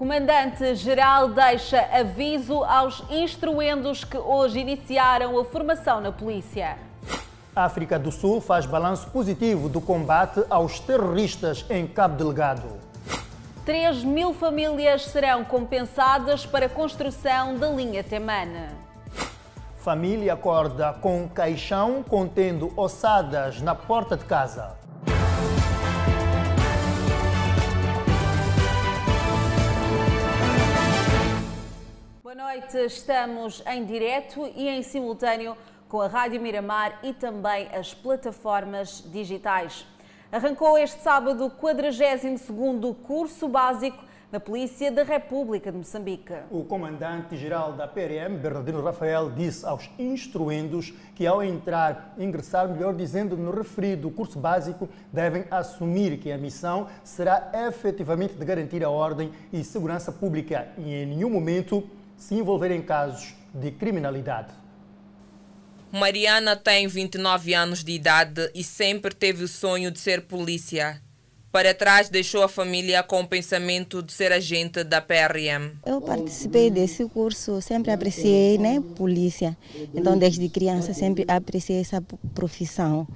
Comandante-Geral deixa aviso aos instruendos que hoje iniciaram a formação na polícia. A África do Sul faz balanço positivo do combate aos terroristas em Cabo Delgado. 3 mil famílias serão compensadas para a construção da linha Temane. Família acorda com um caixão contendo ossadas na porta de casa. Noite, estamos em direto e em simultâneo com a Rádio Miramar e também as plataformas digitais. Arrancou este sábado o 42º curso básico na Polícia da República de Moçambique. O comandante-geral da PRM, Bernardino Rafael, disse aos instruendos que ao entrar, ingressar, melhor dizendo, no referido curso básico, devem assumir que a missão será efetivamente de garantir a ordem e segurança pública e em nenhum momento se envolver em casos de criminalidade. Mariana tem 29 anos de idade e sempre teve o sonho de ser polícia. Para trás, deixou a família com o pensamento de ser agente da PRM. Eu participei desse curso, sempre apreciei né, polícia. Então, desde criança, sempre apreciei essa profissão.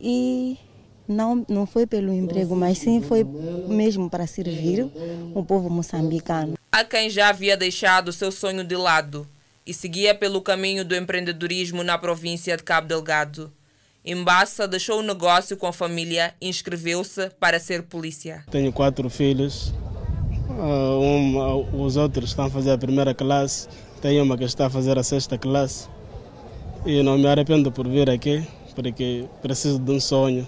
E não, não foi pelo emprego, mas sim foi mesmo para servir o povo moçambicano. Há quem já havia deixado o seu sonho de lado e seguia pelo caminho do empreendedorismo na província de Cabo Delgado. Embassa deixou o negócio com a família e inscreveu-se para ser polícia. Tenho quatro filhos, um, os outros estão a fazer a primeira classe, tenho uma que está a fazer a sexta classe. E não me arrependo por vir aqui, porque preciso de um sonho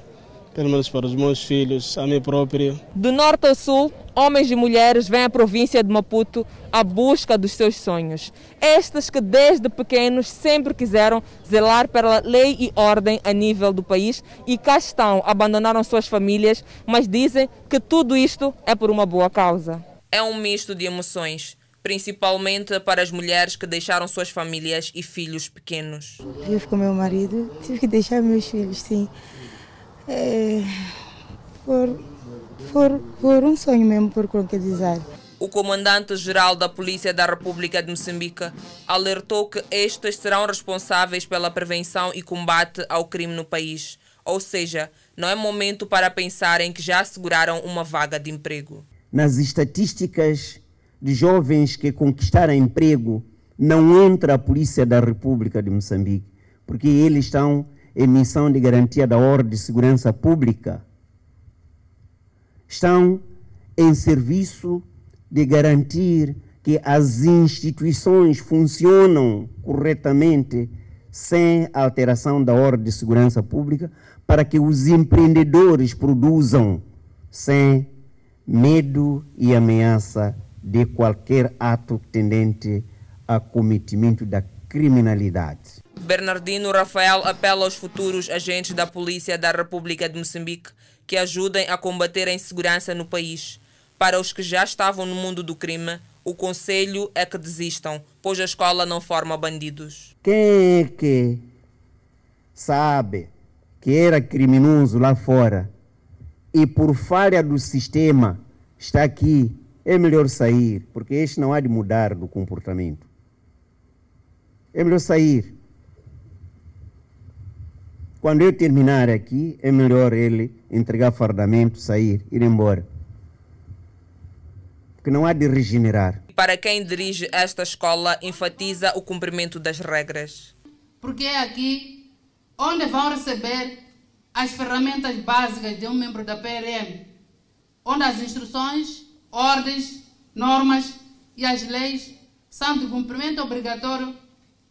pelo menos para os meus filhos, a mim próprio. Do norte ao sul, homens e mulheres vêm à província de Maputo à busca dos seus sonhos. Estes que desde pequenos sempre quiseram zelar pela lei e ordem a nível do país e cá estão, abandonaram suas famílias, mas dizem que tudo isto é por uma boa causa. É um misto de emoções principalmente para as mulheres que deixaram suas famílias e filhos pequenos. Vivo com meu marido, tive que deixar meus filhos, sim é, por, por, por um sonho mesmo, por concretizar. O comandante-geral da Polícia da República de Moçambique alertou que estes serão responsáveis pela prevenção e combate ao crime no país. Ou seja, não é momento para pensarem que já asseguraram uma vaga de emprego. Nas estatísticas de jovens que conquistaram emprego, não entra a Polícia da República de Moçambique, porque eles estão em missão de garantia da ordem e segurança pública estão em serviço de garantir que as instituições funcionam corretamente sem alteração da ordem de segurança pública, para que os empreendedores produzam sem medo e ameaça de qualquer ato tendente a cometimento da criminalidade. Bernardino Rafael apela aos futuros agentes da Polícia da República de Moçambique que ajudem a combater a insegurança no país. Para os que já estavam no mundo do crime, o conselho é que desistam, pois a escola não forma bandidos. Quem é que sabe que era criminoso lá fora e por falha do sistema está aqui, é melhor sair, porque este não há de mudar do comportamento. É melhor sair. Quando eu terminar aqui, é melhor ele entregar fardamento, sair, ir embora. Porque não há de regenerar. Para quem dirige esta escola, enfatiza o cumprimento das regras. Porque é aqui onde vão receber as ferramentas básicas de um membro da PRM, onde as instruções, ordens, normas e as leis são de cumprimento obrigatório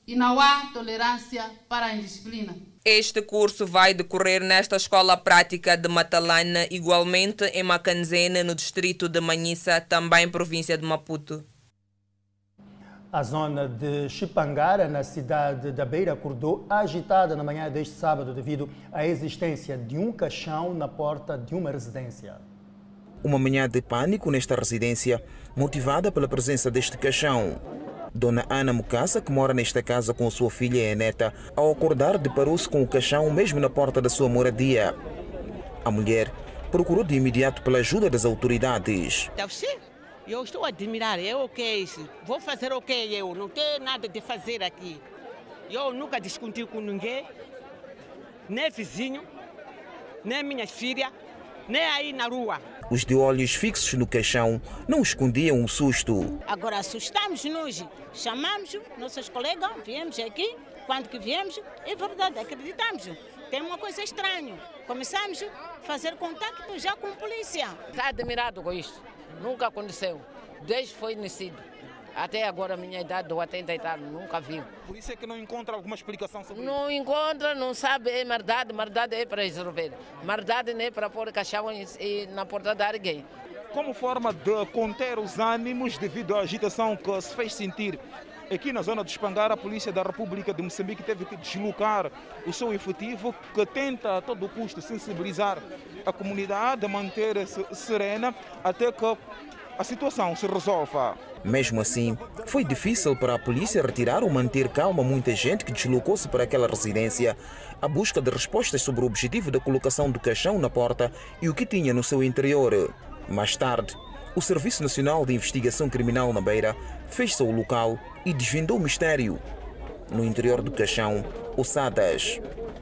e não há tolerância para a indisciplina. Este curso vai decorrer nesta escola prática de Matalana, igualmente em Macanzene, no distrito de Manhissa, também província de Maputo. A zona de Chipangara, na cidade da Beira, acordou agitada na manhã deste sábado devido à existência de um caixão na porta de uma residência. Uma manhã de pânico nesta residência, motivada pela presença deste caixão. Dona Ana Mukasa, que mora nesta casa com sua filha e a neta, ao acordar deparou-se com o caixão mesmo na porta da sua moradia. A mulher procurou de imediato pela ajuda das autoridades. Eu estou a admirar, eu o que é isso? Vou fazer o que eu? Não tenho nada de fazer aqui. Eu nunca discuti com ninguém, nem vizinho, nem minha filha, nem aí na rua. Os de olhos fixos no caixão não escondiam o susto. Agora assustamos-nos, chamamos nossos colegas, viemos aqui, quando que viemos, é verdade, acreditamos. Tem uma coisa estranha. Começamos a fazer contato já com a polícia. Está admirado com isso. Nunca aconteceu. Desde foi nascido. Até agora, a minha idade, 80 e tal, nunca vi. Por isso é que não encontra alguma explicação sobre não isso? Não encontra, não sabe, é maldade. Maldade é para resolver. Maldade não é para pôr caixão na porta de alguém. Como forma de conter os ânimos devido à agitação que se fez sentir aqui na zona de Espangar, a Polícia da República de Moçambique teve que deslocar o seu efetivo que tenta a todo custo sensibilizar a comunidade, manter-se serena até que a situação se resolva. Mesmo assim, foi difícil para a polícia retirar ou manter calma muita gente que deslocou-se para aquela residência à busca de respostas sobre o objetivo da colocação do caixão na porta e o que tinha no seu interior. Mais tarde, o Serviço Nacional de Investigação Criminal na Beira fez-se ao local e desvendou o mistério. No interior do caixão, ossadas.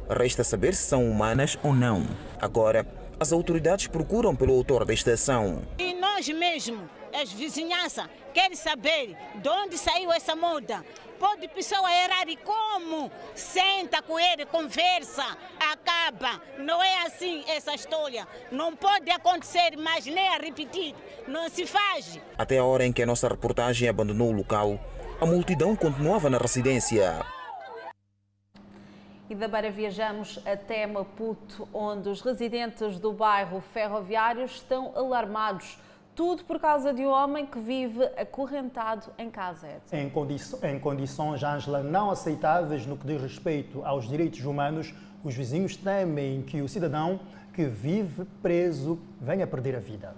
Resta saber se são humanas ou não. Agora, as autoridades procuram pelo autor desta ação. E nós mesmos, as vizinhanças, querem saber de onde saiu essa moda. Pode pessoa errar e como? Senta com ele, conversa, acaba. Não é assim essa história. Não pode acontecer mais nem a repetir. Não se faz. Até a hora em que a nossa reportagem abandonou o local, a multidão continuava na residência. E da Beira viajamos até Maputo, onde os residentes do bairro ferroviário estão alarmados. Tudo por causa de um homem que vive acorrentado em casa. Em, condi em condições, Ângela, não aceitáveis no que diz respeito aos direitos humanos, os vizinhos temem que o cidadão que vive preso venha perder a vida.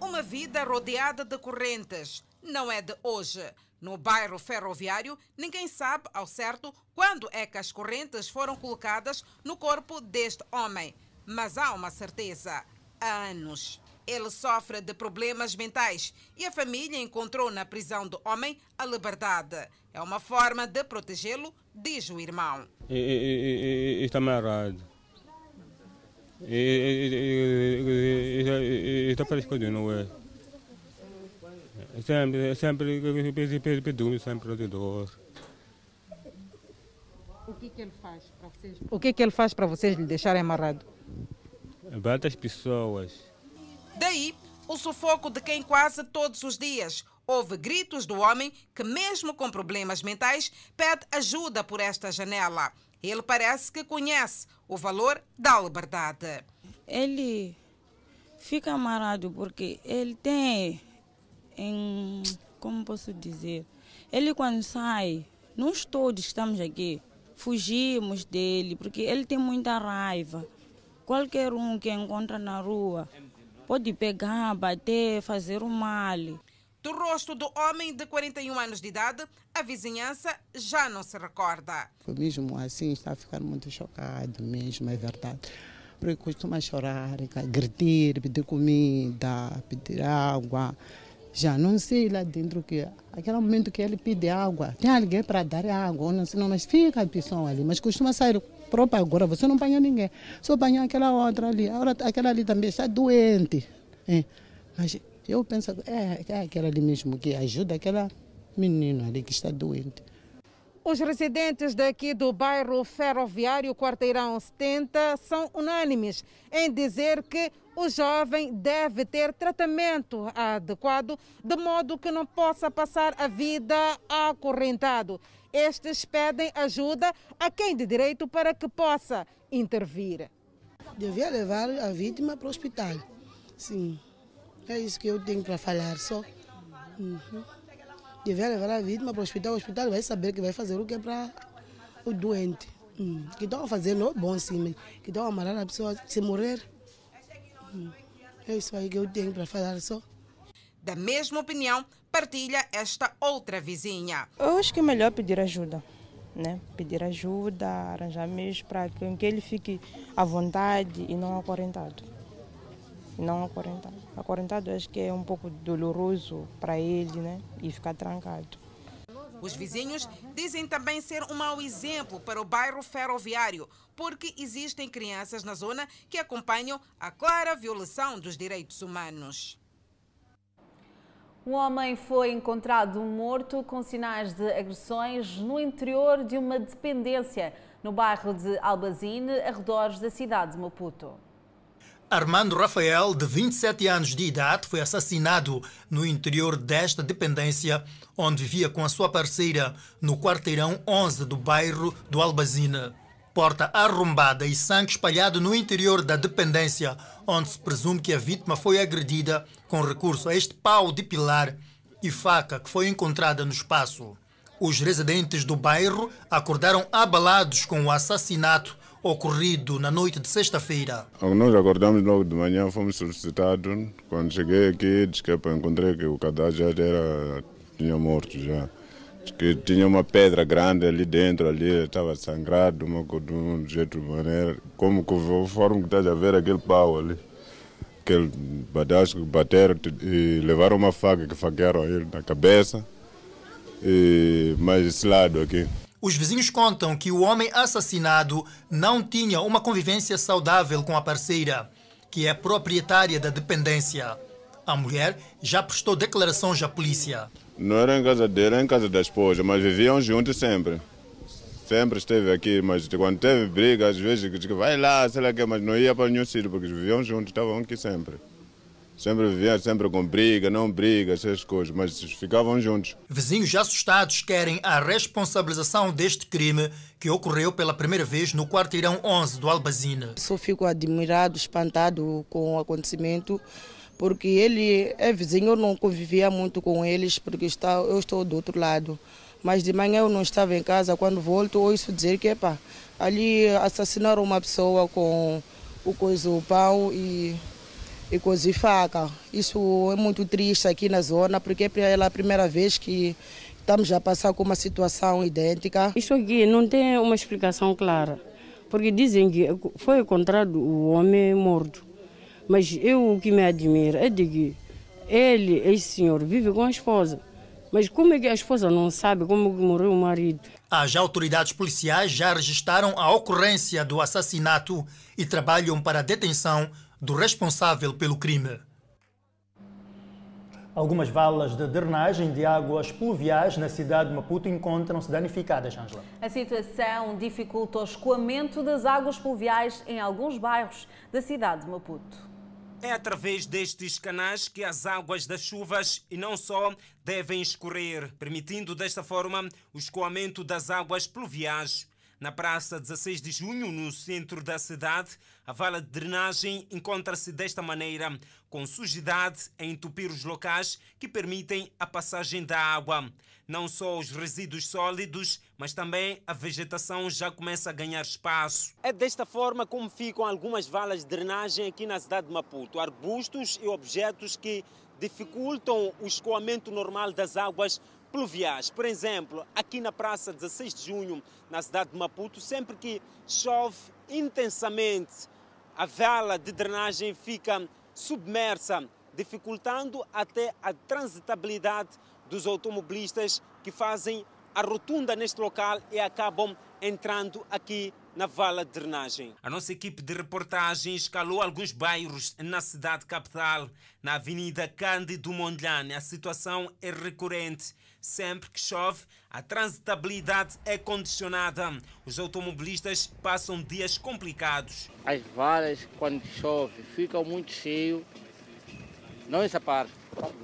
Uma vida rodeada de correntes não é de hoje. No bairro ferroviário, ninguém sabe ao certo quando é que as correntes foram colocadas no corpo deste homem. Mas há uma certeza: há anos. Ele sofre de problemas mentais e a família encontrou na prisão do homem a liberdade. É uma forma de protegê-lo, diz o irmão. Está amarrado. Está parecendo, não é? Sempre, sempre, sempre de dor. O que, que ele faz para vocês? O que, que ele faz para vocês lhe deixarem amarrado? Bata as pessoas. Daí o sufoco de quem quase todos os dias houve gritos do homem que, mesmo com problemas mentais, pede ajuda por esta janela. Ele parece que conhece o valor da liberdade. Ele fica amarrado porque ele tem em. Como posso dizer? Ele, quando sai, nós todos estamos aqui, fugimos dele, porque ele tem muita raiva. Qualquer um que encontra na rua pode pegar, bater, fazer o mal. Do rosto do homem de 41 anos de idade, a vizinhança já não se recorda. Mesmo assim, está a ficar muito chocado, mesmo, é verdade. Porque costuma chorar, gritar, pedir comida, pedir água. Já não sei lá dentro que aquele momento que ele pede água, tem alguém para dar água, não sei não, mas fica a pessoa ali, mas costuma sair próprio agora, você não apanha ninguém, só apanha aquela outra ali, aquela ali também está doente. É. Mas eu penso é, é aquela ali mesmo que ajuda aquela menina ali que está doente. Os residentes daqui do bairro Ferroviário Quarteirão 70 são unânimes em dizer que o jovem deve ter tratamento adequado, de modo que não possa passar a vida acorrentado. Estes pedem ajuda a quem de direito para que possa intervir. Devia levar a vítima para o hospital. Sim, é isso que eu tenho para falar só. Uhum devia levar a vítima para o hospital, o hospital vai saber que vai fazer o que é para o doente. Hum. Que estão fazendo não é bom sim, que estão amarrar a pessoa se morrer. Hum. É isso aí que eu tenho para falar só. Da mesma opinião, partilha esta outra vizinha. Eu acho que é melhor pedir ajuda. Né? Pedir ajuda, arranjar meios para que ele fique à vontade e não acorrentado. não acorrentado. Acorrentado acho que é um pouco doloroso para ele, né? E ficar trancado. Os vizinhos dizem também ser um mau exemplo para o bairro ferroviário, porque existem crianças na zona que acompanham a clara violação dos direitos humanos. Um homem foi encontrado morto com sinais de agressões no interior de uma dependência no bairro de Albazine, arredores da cidade de Maputo. Armando Rafael, de 27 anos de idade, foi assassinado no interior desta dependência, onde vivia com a sua parceira no quarteirão 11 do bairro do Albazine. Porta arrombada e sangue espalhado no interior da dependência, onde se presume que a vítima foi agredida com recurso a este pau de pilar e faca que foi encontrada no espaço. Os residentes do bairro acordaram abalados com o assassinato ocorrido na noite de sexta-feira. Nós acordamos logo de manhã, fomos solicitados. Quando cheguei aqui, encontrei que o cadáver já era, tinha morto já. Que tinha uma pedra grande ali dentro, ali estava sangrado uma, de um jeito de maneira, como forma que estás a ver aquele pau ali. Aquele badasco que bateram e levaram uma faca que faquearam ele na cabeça e mais esse lado aqui. Os vizinhos contam que o homem assassinado não tinha uma convivência saudável com a parceira, que é proprietária da dependência. A mulher já prestou declarações à polícia. Não era em casa dele, era em casa da esposa, mas viviam juntos sempre. Sempre esteve aqui, mas quando teve briga, às vezes vai lá, sei lá que, mas não ia para nenhum sítio, porque viviam juntos, estavam aqui sempre. Sempre viviam sempre com briga, não briga, essas coisas, mas ficavam juntos. Vizinhos assustados querem a responsabilização deste crime que ocorreu pela primeira vez no quarteirão 11 do Albazine. Só fico admirado, espantado com o acontecimento, porque ele é vizinho, eu não convivia muito com eles, porque está, eu estou do outro lado. Mas de manhã eu não estava em casa, quando volto ouço dizer que epa, ali assassinaram uma pessoa com o coisa, o pão e e coisa e faca. Isso é muito triste aqui na zona, porque é pela primeira vez que estamos a passar com uma situação idêntica. Isso aqui não tem uma explicação clara, porque dizem que foi encontrado o homem morto. Mas eu o que me admira é de que ele, esse senhor, vive com a esposa. Mas como é que a esposa não sabe como morreu o marido? As autoridades policiais já registraram a ocorrência do assassinato e trabalham para a detenção do responsável pelo crime. Algumas valas de drenagem de águas pluviais na cidade de Maputo encontram-se danificadas, Angela. A situação dificulta o escoamento das águas pluviais em alguns bairros da cidade de Maputo. É através destes canais que as águas das chuvas e não só devem escorrer, permitindo desta forma o escoamento das águas pluviais. Na Praça 16 de Junho, no centro da cidade, a vala de drenagem encontra-se desta maneira, com sujidade a entupir os locais que permitem a passagem da água. Não só os resíduos sólidos, mas também a vegetação já começa a ganhar espaço. É desta forma como ficam algumas valas de drenagem aqui na cidade de Maputo. Arbustos e objetos que dificultam o escoamento normal das águas pluviais. Por exemplo, aqui na Praça 16 de Junho, na cidade de Maputo, sempre que chove intensamente, a vala de drenagem fica submersa, dificultando até a transitabilidade dos automobilistas que fazem a rotunda neste local e acabam entrando aqui na vala de drenagem. A nossa equipe de reportagem escalou alguns bairros na cidade capital. Na Avenida Cândido Mondlane, a situação é recorrente. Sempre que chove, a transitabilidade é condicionada. Os automobilistas passam dias complicados. As valas, quando chove, ficam muito cheios. Não essa parte,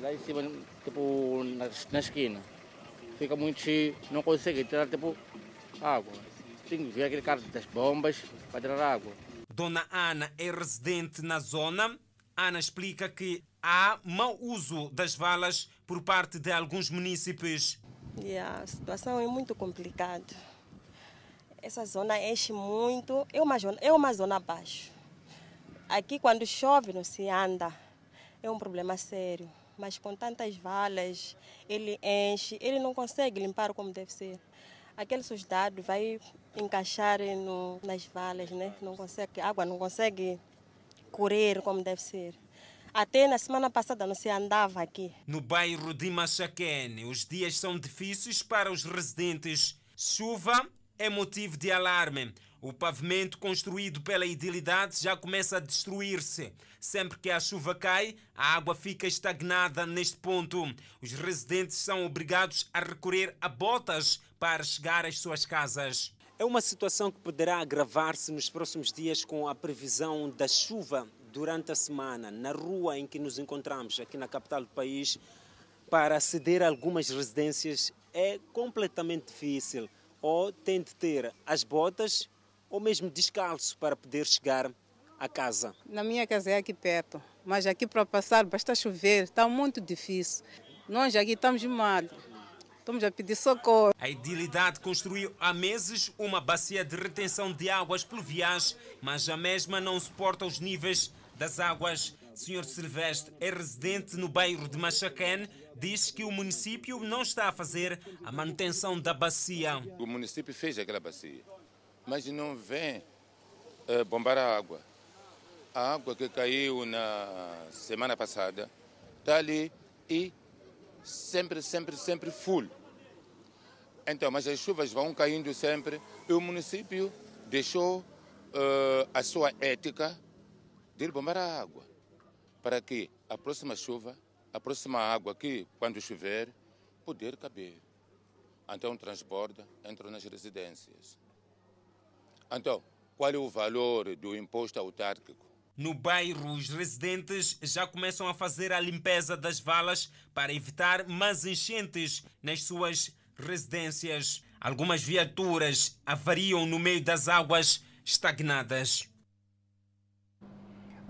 lá em cima, tipo na, na esquina. Fica muito cheio, não consegue tirar tipo água. Tem que ver aquele carro das bombas para tirar água. Dona Ana é residente na zona. Ana explica que há mau uso das valas por parte de alguns municípios. Yeah, a situação é muito complicada. Essa zona enche muito, é uma zona, é uma zona abaixo. Aqui quando chove não se anda, é um problema sério. Mas com tantas valas, ele enche, ele não consegue limpar como deve ser. Aquele sujidade vai encaixar no, nas valas, né? Não consegue, água não consegue correr como deve ser. Até na semana passada não se andava aqui. No bairro de Machaquene, os dias são difíceis para os residentes. Chuva é motivo de alarme. O pavimento construído pela idilidade já começa a destruir-se. Sempre que a chuva cai, a água fica estagnada neste ponto. Os residentes são obrigados a recorrer a botas para chegar às suas casas. É uma situação que poderá agravar-se nos próximos dias com a previsão da chuva durante a semana. Na rua em que nos encontramos, aqui na capital do país, para aceder a algumas residências é completamente difícil. Ou tem de ter as botas ou mesmo descalço para poder chegar à casa. Na minha casa é aqui perto, mas aqui para passar basta chover, está muito difícil. Nós aqui estamos mal, estamos a pedir socorro. A idilidade construiu há meses uma bacia de retenção de águas pluviais, mas a mesma não suporta os níveis das águas. Senhor Silvestre é residente no bairro de Machaquén, diz que o município não está a fazer a manutenção da bacia. O município fez aquela bacia mas não vem uh, bombar a água. A água que caiu na semana passada está ali e sempre, sempre, sempre full. Então, mas as chuvas vão caindo sempre e o município deixou uh, a sua ética de bombar a água para que a próxima chuva, a próxima água que, quando chover, poder caber. Então transborda, entra nas residências. Então, qual é o valor do imposto autárquico? No bairro, os residentes já começam a fazer a limpeza das valas para evitar mais enchentes nas suas residências. Algumas viaturas avariam no meio das águas estagnadas.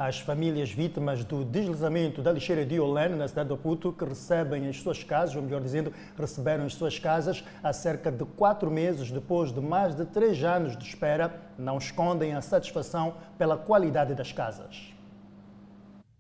As famílias vítimas do deslizamento da lixeira de Olene, na cidade de Oputo, que recebem as suas casas, ou melhor dizendo, receberam as suas casas há cerca de quatro meses, depois de mais de três anos de espera, não escondem a satisfação pela qualidade das casas.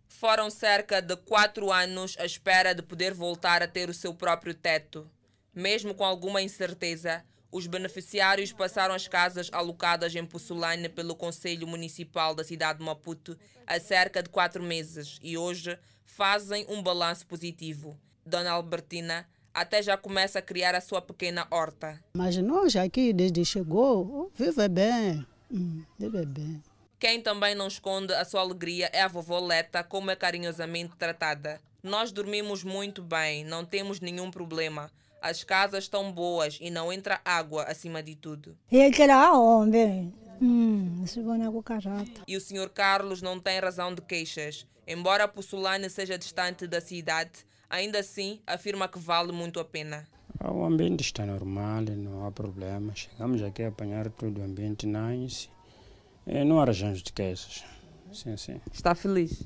Foram cerca de quatro anos à espera de poder voltar a ter o seu próprio teto. Mesmo com alguma incerteza, os beneficiários passaram as casas alocadas em Pussulane pelo Conselho Municipal da cidade de Maputo há cerca de quatro meses e hoje fazem um balanço positivo. Dona Albertina até já começa a criar a sua pequena horta. Mas nós aqui, desde chegou, vive bem, hum, vive bem. Quem também não esconde a sua alegria é a vovó Leta, como é carinhosamente tratada. Nós dormimos muito bem, não temos nenhum problema. As casas estão boas e não entra água acima de tudo. Hum, e o Sr. Carlos não tem razão de queixas. Embora Pussulane seja distante da cidade, ainda assim afirma que vale muito a pena. O ambiente está normal, não há problema. Chegamos aqui a apanhar tudo, o ambiente nice. E não há razões de queixas. Sim, sim. Está feliz?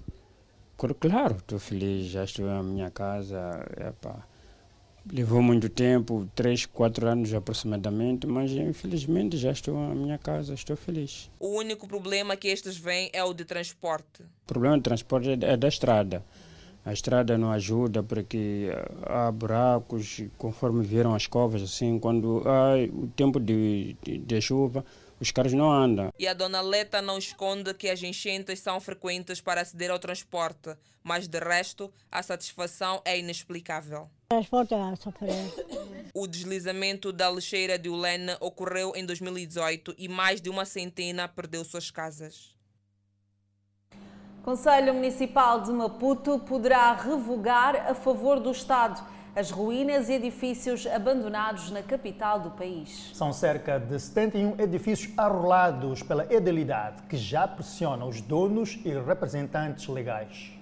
Claro, estou feliz. Já estou na minha casa. Epa. Levou muito tempo, três, quatro anos aproximadamente, mas infelizmente já estou na minha casa, estou feliz. O único problema que estes veem é o de transporte. O problema de transporte é da estrada. A estrada não ajuda porque há buracos, conforme viram as covas, assim, quando há o tempo de, de, de chuva, os carros não andam. E a dona Leta não esconde que as enchentes são frequentes para aceder ao transporte, mas de resto a satisfação é inexplicável. Transporte é sofrer. O deslizamento da lixeira de Ulene ocorreu em 2018 e mais de uma centena perdeu suas casas. Conselho Municipal de Maputo poderá revogar a favor do Estado as ruínas e edifícios abandonados na capital do país. São cerca de 71 edifícios arrolados pela Edelidade, que já pressiona os donos e representantes legais.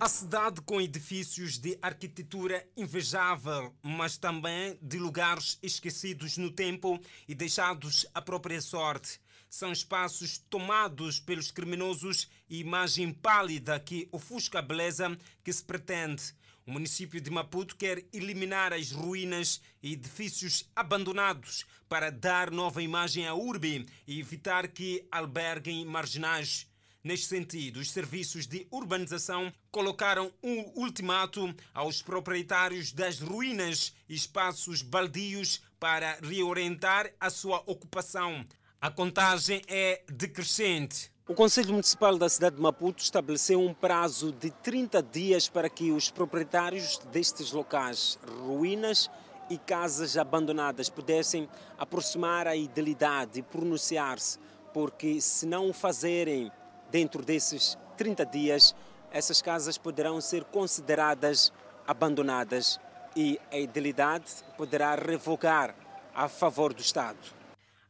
A cidade com edifícios de arquitetura invejável, mas também de lugares esquecidos no tempo e deixados à própria sorte. São espaços tomados pelos criminosos e imagem pálida que ofusca a beleza que se pretende. O município de Maputo quer eliminar as ruínas e edifícios abandonados para dar nova imagem à urbe e evitar que alberguem marginais. Neste sentido, os serviços de urbanização colocaram um ultimato aos proprietários das ruínas e espaços baldios para reorientar a sua ocupação. A contagem é decrescente. O Conselho Municipal da cidade de Maputo estabeleceu um prazo de 30 dias para que os proprietários destes locais, ruínas e casas abandonadas, pudessem aproximar a idealidade e pronunciar-se, porque se não o fazerem dentro desses 30 dias, essas casas poderão ser consideradas abandonadas e a idealidade poderá revogar a favor do Estado.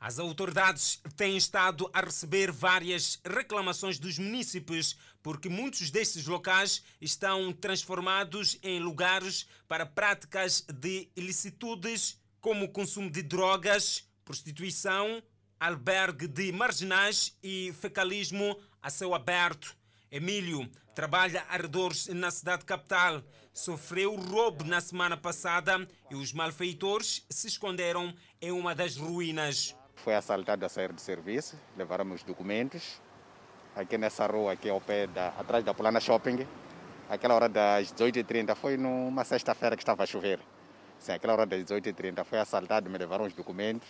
As autoridades têm estado a receber várias reclamações dos munícipes porque muitos destes locais estão transformados em lugares para práticas de ilicitudes como o consumo de drogas, prostituição, albergue de marginais e fecalismo a céu aberto. Emílio trabalha arredores na cidade capital. Sofreu roubo na semana passada e os malfeitores se esconderam em uma das ruínas foi assaltado a sair de serviço, levaram os documentos. Aqui nessa rua, aqui ao pé, da, atrás da Polana Shopping, aquela hora das 18h30, foi numa sexta-feira que estava a chover. Sim, aquela hora das 18h30 foi assaltado, me levaram os documentos.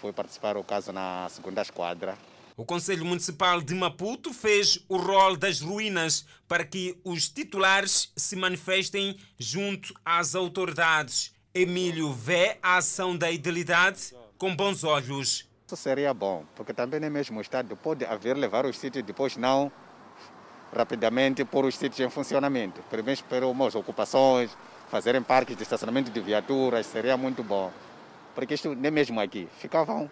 Fui participar do caso na segunda esquadra. O Conselho Municipal de Maputo fez o rol das ruínas para que os titulares se manifestem junto às autoridades. Emílio vê a ação da idealidade com bons olhos. Isso seria bom, porque também nem mesmo o Estado pode haver levar os sítios depois não rapidamente pôr os sítios em funcionamento. Primeiro para umas ocupações, fazerem parques de estacionamento de viaturas, seria muito bom. Porque isto nem mesmo aqui, ficavam,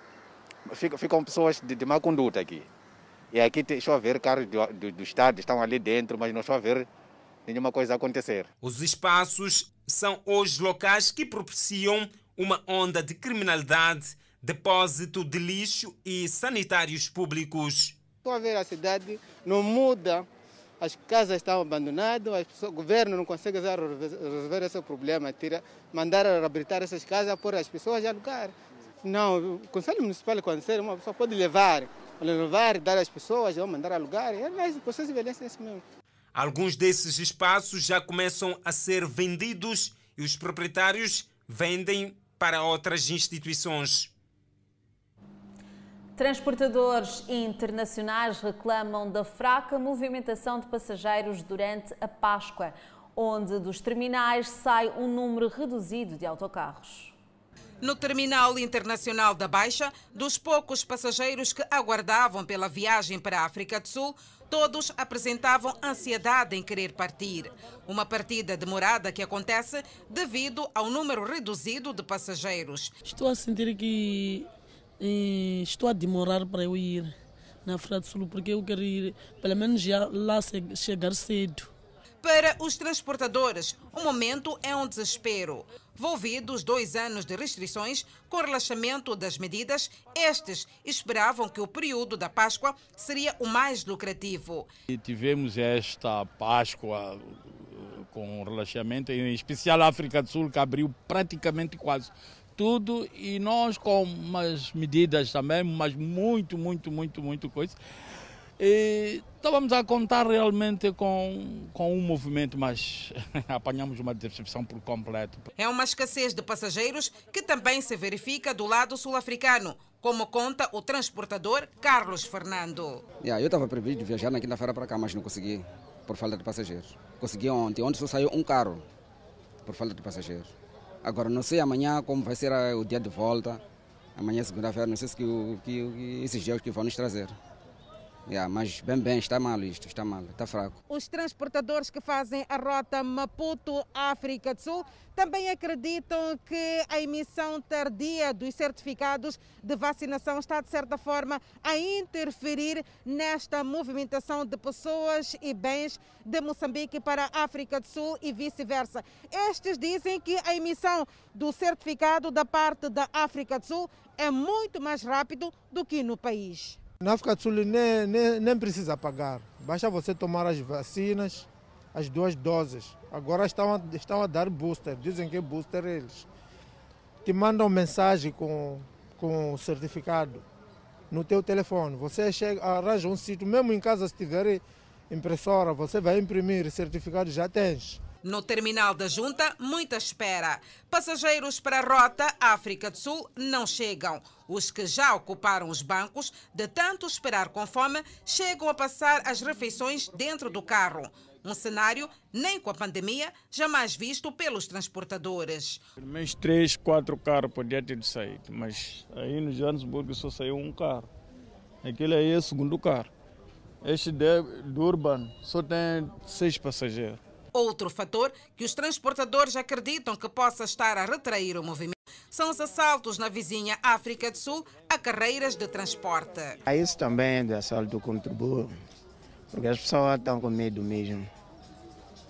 ficam, ficam pessoas de, de má conduta aqui. E aqui deixou a ver carros do, do, do Estado, estão ali dentro, mas não estou a ver nenhuma coisa acontecer. Os espaços são hoje locais que propiciam uma onda de criminalidade, depósito de lixo e sanitários públicos. Estou a ver a cidade não muda, as casas estão abandonadas, pessoas, o governo não consegue resolver esse problema, tira, mandar reabilitar essas casas por as pessoas alugar. Não, o Conselho Municipal, quando ser, uma pessoa pode levar, levar, dar às pessoas, ou mandar alugar, é mais o processo envelhece nesse mesmo. Alguns desses espaços já começam a ser vendidos e os proprietários vendem para outras instituições. Transportadores internacionais reclamam da fraca movimentação de passageiros durante a Páscoa, onde dos terminais sai um número reduzido de autocarros. No Terminal Internacional da Baixa, dos poucos passageiros que aguardavam pela viagem para a África do Sul, todos apresentavam ansiedade em querer partir. Uma partida demorada que acontece devido ao número reduzido de passageiros. Estou a sentir que eh, estou a demorar para eu ir na África do Sul, porque eu quero ir, pelo menos já lá chegar cedo. Para os transportadores, o momento é um desespero. Volvidos dois anos de restrições com relaxamento das medidas, estes esperavam que o período da Páscoa seria o mais lucrativo. E tivemos esta Páscoa eh, com relaxamento, em especial a África do Sul, que abriu praticamente quase tudo, e nós com umas medidas também, mas muito, muito, muito, muito coisa. E estávamos a contar realmente com, com um movimento, mas apanhamos uma decepção por completo. É uma escassez de passageiros que também se verifica do lado sul-africano, como conta o transportador Carlos Fernando. Yeah, eu estava previsto viajar na quinta-feira para cá, mas não consegui, por falta de passageiros. Consegui ontem, ontem só saiu um carro, por falta de passageiros. Agora, não sei amanhã como vai ser o dia de volta. Amanhã, segunda-feira, não sei se que, que, que esses dias que vão nos trazer. Yeah, mas bem, bem, está mal isto, está mal, está fraco. Os transportadores que fazem a rota Maputo-África do Sul também acreditam que a emissão tardia dos certificados de vacinação está, de certa forma, a interferir nesta movimentação de pessoas e bens de Moçambique para a África do Sul e vice-versa. Estes dizem que a emissão do certificado da parte da África do Sul é muito mais rápido do que no país. Na África do Sul nem, nem, nem, precisa pagar, basta você tomar as vacinas, as duas doses. Agora estão a, estão a dar booster, dizem que é booster eles. Te mandam mensagem com, com o certificado no teu telefone. Você chega, arranja um sítio, mesmo em casa se tiver impressora, você vai imprimir certificado, já tens. No terminal da Junta, muita espera. Passageiros para a rota África do Sul não chegam. Os que já ocuparam os bancos, de tanto esperar com fome, chegam a passar as refeições dentro do carro. Um cenário nem com a pandemia jamais visto pelos transportadores. Pelo menos três, quatro carros podia ter saído, mas aí no Johannesburgo só saiu um carro. Aquele aí é o segundo carro. Este de, do Urban só tem seis passageiros. Outro fator que os transportadores acreditam que possa estar a retrair o movimento são os assaltos na vizinha África do Sul a carreiras de transporte. A isso também de assalto contribui, porque as pessoas estão com medo mesmo.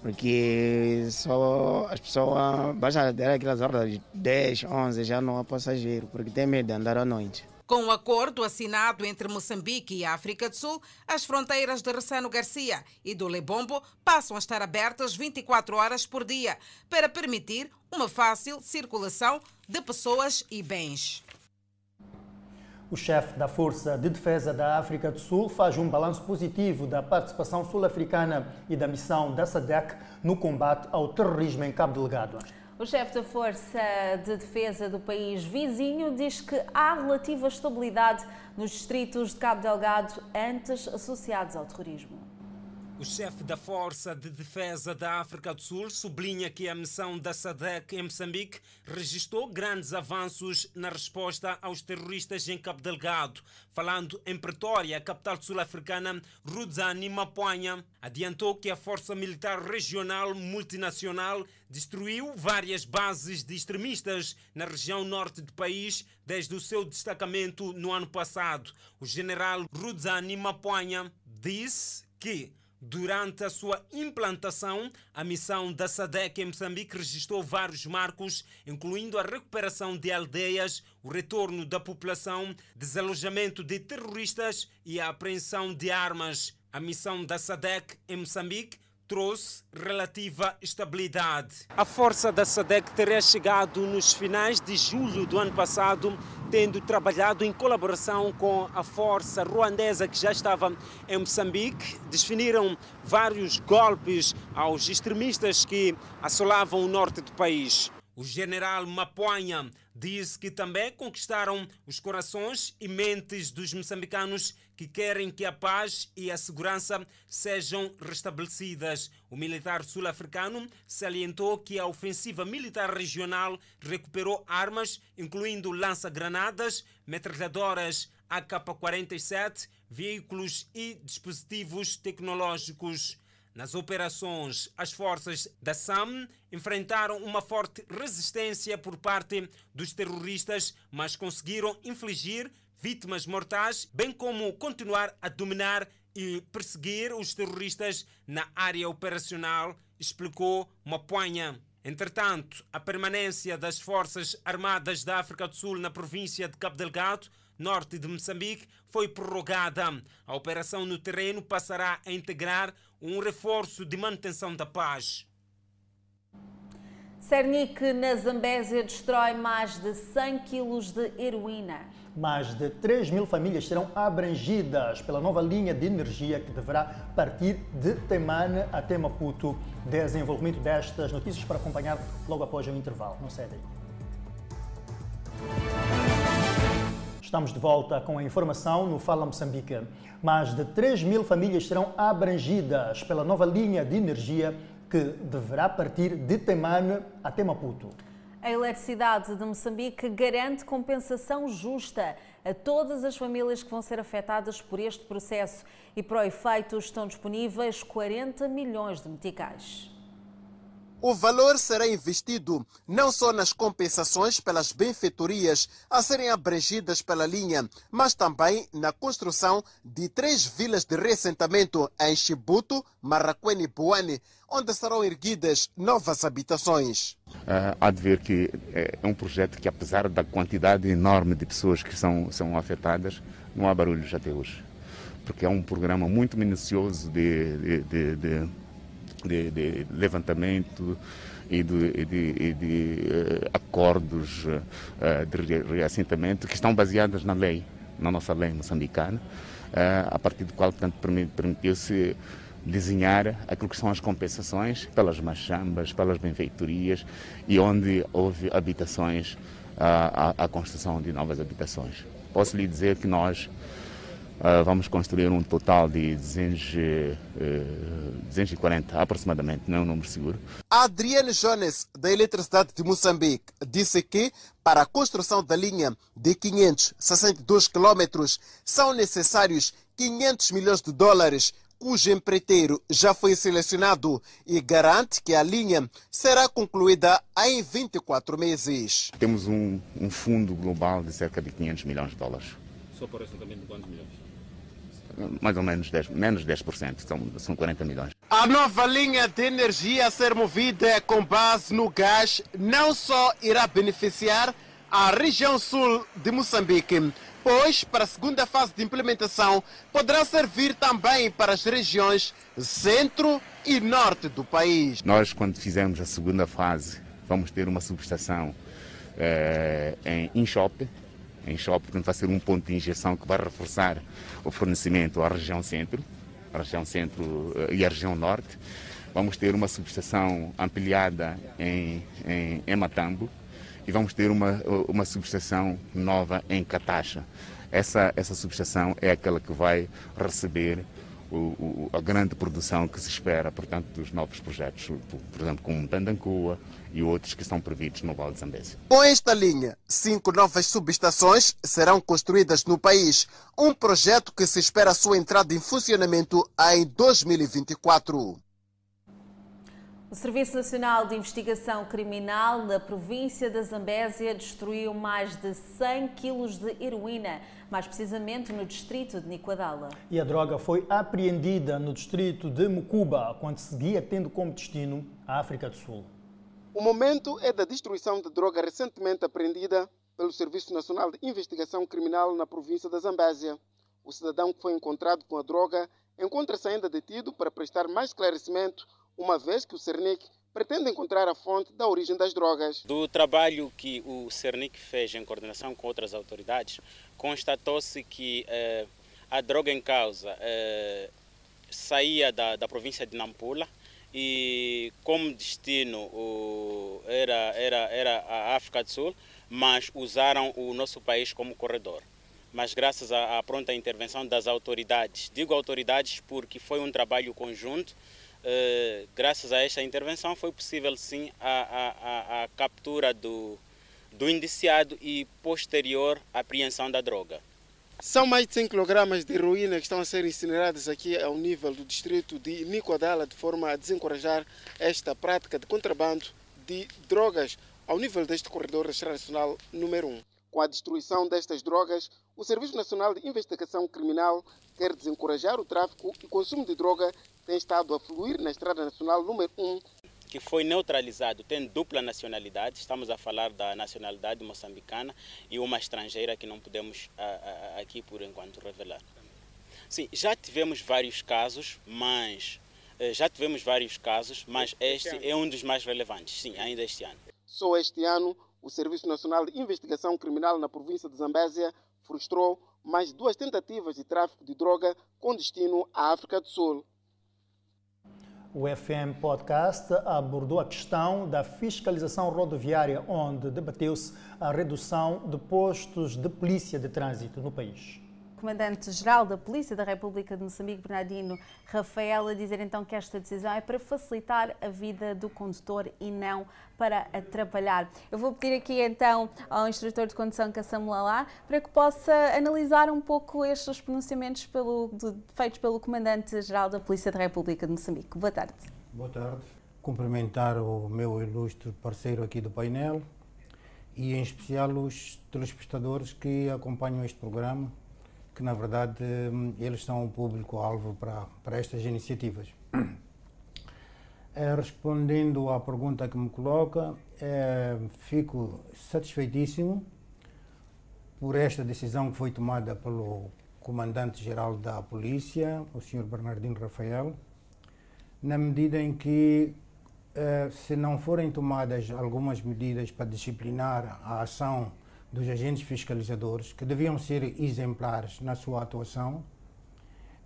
Porque só as pessoas, ter aquelas horas de 10, 11, já não há passageiro, porque tem medo de andar à noite. Com o acordo assinado entre Moçambique e África do Sul, as fronteiras de Ressano Garcia e do Lebombo passam a estar abertas 24 horas por dia para permitir uma fácil circulação de pessoas e bens. O chefe da Força de Defesa da África do Sul faz um balanço positivo da participação sul-africana e da missão da SADC no combate ao terrorismo em Cabo Delgado. O chefe da Força de Defesa do país vizinho diz que há relativa estabilidade nos distritos de Cabo Delgado antes associados ao terrorismo. O chefe da Força de Defesa da África do Sul sublinha que a missão da SADC em Moçambique registrou grandes avanços na resposta aos terroristas em Cabo Delgado. Falando em Pretória, capital sul-africana, Rudzani Mapuanha adiantou que a Força Militar Regional Multinacional destruiu várias bases de extremistas na região norte do país desde o seu destacamento no ano passado. O general Rudzani Mapuanha disse que Durante a sua implantação, a missão da SADEC em Moçambique registrou vários marcos, incluindo a recuperação de aldeias, o retorno da população, desalojamento de terroristas e a apreensão de armas. A missão da SADEC em Moçambique trouxe relativa estabilidade. A força da SADEC teria chegado nos finais de julho do ano passado, tendo trabalhado em colaboração com a força ruandesa que já estava em Moçambique. Definiram vários golpes aos extremistas que assolavam o norte do país. O general Mapuanha disse que também conquistaram os corações e mentes dos moçambicanos que querem que a paz e a segurança sejam restabelecidas. O militar sul-africano salientou que a ofensiva militar regional recuperou armas, incluindo lança-granadas, metralhadoras AK-47, veículos e dispositivos tecnológicos. Nas operações, as forças da SAM enfrentaram uma forte resistência por parte dos terroristas, mas conseguiram infligir vítimas mortais, bem como continuar a dominar e perseguir os terroristas na área operacional, explicou Mapuanha. Entretanto, a permanência das Forças Armadas da África do Sul na província de Cabo Delgado, norte de Moçambique, foi prorrogada. A operação no terreno passará a integrar um reforço de manutenção da paz. Cernic, na Zambésia, destrói mais de 100 quilos de heroína. Mais de 3 mil famílias serão abrangidas pela nova linha de energia que deverá partir de Temane até Maputo. Desenvolvimento destas notícias para acompanhar logo após o intervalo. Não cedem. Estamos de volta com a informação no Fala Moçambique. Mais de 3 mil famílias serão abrangidas pela nova linha de energia que deverá partir de Temane até Maputo. A eletricidade de Moçambique garante compensação justa a todas as famílias que vão ser afetadas por este processo e para o efeito estão disponíveis 40 milhões de meticais. O valor será investido não só nas compensações pelas benfeitorias a serem abrangidas pela linha, mas também na construção de três vilas de reassentamento em Chibuto, Marraquene e Buane, onde serão erguidas novas habitações. Uh, há de ver que é um projeto que, apesar da quantidade enorme de pessoas que são, são afetadas, não há barulhos até hoje. Porque é um programa muito minucioso de, de, de, de de, de levantamento e de, de, de uh, acordos uh, de reassentamento que estão baseados na lei, na nossa lei moçambicana, uh, a partir do qual, portanto, permitiu-se desenhar aquilo que são as compensações pelas machambas, pelas benfeitorias e onde houve habitações, a, a, a construção de novas habitações. Posso lhe dizer que nós uh, vamos construir um total de 200, uh, 240 aproximadamente, não é um número seguro. Adriano Jones, da Eletricidade de Moçambique, disse que para a construção da linha de 562 quilômetros são necessários 500 milhões de dólares, cujo empreiteiro já foi selecionado e garante que a linha será concluída em 24 meses. Temos um, um fundo global de cerca de 500 milhões de dólares. Só por assentamento de quantos milhões? Mais ou menos 10, menos 10%, são, são 40 milhões. A nova linha de energia a ser movida com base no gás não só irá beneficiar a região sul de Moçambique, pois, para a segunda fase de implementação, poderá servir também para as regiões centro e norte do país. Nós, quando fizermos a segunda fase, vamos ter uma subestação eh, em Inshop, em Shop, portanto vai ser um ponto de injeção que vai reforçar o fornecimento à região centro, a região centro eh, e a região norte. Vamos ter uma subestação ampliada em, em, em Matambo, e vamos ter uma, uma subestação nova em Catacha. Essa, essa subestação é aquela que vai receber o, o, a grande produção que se espera, portanto, dos novos projetos, por exemplo, como Tandancua e outros que estão previstos no Vale de Zambésia. Com esta linha, cinco novas subestações serão construídas no país, um projeto que se espera a sua entrada em funcionamento em 2024. O Serviço Nacional de Investigação Criminal da província da Zambésia destruiu mais de 100 quilos de heroína, mais precisamente no distrito de Nicoadala. E a droga foi apreendida no distrito de Mucuba, quando seguia tendo como destino a África do Sul. O momento é da destruição de droga recentemente apreendida pelo Serviço Nacional de Investigação Criminal na província da Zambésia. O cidadão que foi encontrado com a droga encontra-se ainda detido para prestar mais esclarecimento uma vez que o Cernic pretende encontrar a fonte da origem das drogas. Do trabalho que o Cernic fez em coordenação com outras autoridades, constatou-se que eh, a droga em causa eh, saía da, da província de Nampula e como destino era, era, era a África do Sul, mas usaram o nosso país como corredor. Mas graças à, à pronta intervenção das autoridades, digo autoridades porque foi um trabalho conjunto, Uh, graças a esta intervenção foi possível sim a, a, a, captura do, do indiciado e posterior apreensão da droga. São mais de 100 kg de heroína que estão a ser incineradas aqui ao nível do distrito de Nicodala, de forma a desencorajar esta prática de contrabando de drogas ao nível deste corredor nacional número 1. Com a destruição destas drogas, o Serviço Nacional de Investigação Criminal quer desencorajar o tráfico e consumo de droga tem estado a fluir na Estrada Nacional número 1. Que foi neutralizado, tem dupla nacionalidade, estamos a falar da nacionalidade moçambicana e uma estrangeira que não podemos a, a, aqui por enquanto revelar. Sim, já tivemos vários casos, mas eh, já tivemos vários casos, mas este é um dos mais relevantes, sim, ainda este ano. Só este ano, o Serviço Nacional de Investigação Criminal na província de Zambésia frustrou mais duas tentativas de tráfico de droga com destino à África do Sul. O FM Podcast abordou a questão da fiscalização rodoviária, onde debateu-se a redução de postos de polícia de trânsito no país. Comandante-Geral da Polícia da República de Moçambique, Bernardino Rafael, a dizer então que esta decisão é para facilitar a vida do condutor e não para atrapalhar. Eu vou pedir aqui então ao instrutor de condução Kassam Lalá para que possa analisar um pouco estes pronunciamentos pelo, de, feitos pelo Comandante-Geral da Polícia da República de Moçambique. Boa tarde. Boa tarde. Cumprimentar o meu ilustre parceiro aqui do painel e em especial os telespectadores que acompanham este programa que na verdade hum, eles são o público-alvo para, para estas iniciativas. É, respondendo à pergunta que me coloca, é, fico satisfeitíssimo por esta decisão que foi tomada pelo Comandante-Geral da Polícia, o Sr. Bernardino Rafael, na medida em que, se não forem tomadas algumas medidas para disciplinar a ação dos agentes fiscalizadores, que deviam ser exemplares na sua atuação,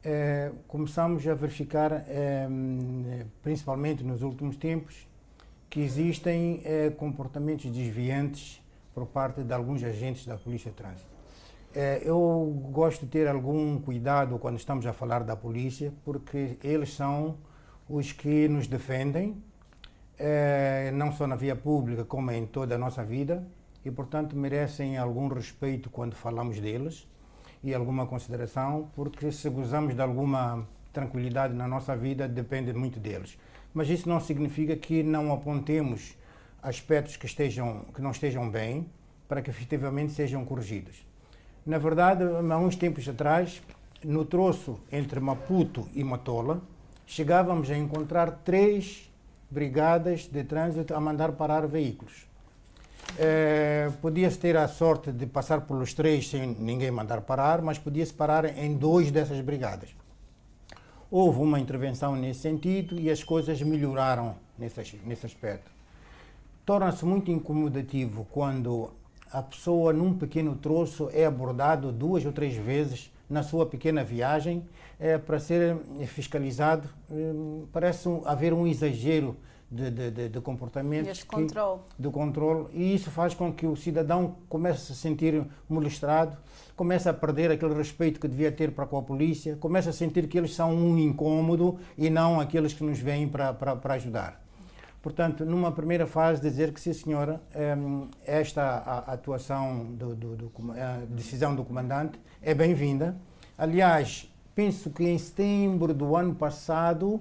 eh, começamos a verificar, eh, principalmente nos últimos tempos, que existem eh, comportamentos desviantes por parte de alguns agentes da Polícia de Trânsito. Eh, eu gosto de ter algum cuidado quando estamos a falar da polícia, porque eles são os que nos defendem, eh, não só na via pública, como em toda a nossa vida, e, portanto, merecem algum respeito quando falamos deles e alguma consideração, porque se gozamos de alguma tranquilidade na nossa vida, depende muito deles. Mas isso não significa que não apontemos aspectos que, estejam, que não estejam bem para que efetivamente sejam corrigidos. Na verdade, há uns tempos atrás, no troço entre Maputo e Matola, chegávamos a encontrar três brigadas de trânsito a mandar parar veículos. Eh, podia-se ter a sorte de passar pelos três sem ninguém mandar parar, mas podia-se parar em dois dessas brigadas. Houve uma intervenção nesse sentido e as coisas melhoraram nesse, nesse aspecto. Torna-se muito incomodativo quando a pessoa, num pequeno troço, é abordado duas ou três vezes na sua pequena viagem é, para ser fiscalizado. Hum, parece haver um exagero de, de, de, de comportamento. Este controle. Do controle. E isso faz com que o cidadão comece a se sentir molestado, comece a perder aquele respeito que devia ter para com a polícia, comece a sentir que eles são um incômodo e não aqueles que nos vêm para, para, para ajudar. Portanto, numa primeira fase, dizer que, sim, senhora, hum, esta atuação, do, do, do, a decisão do comandante é bem-vinda. Aliás, penso que em setembro do ano passado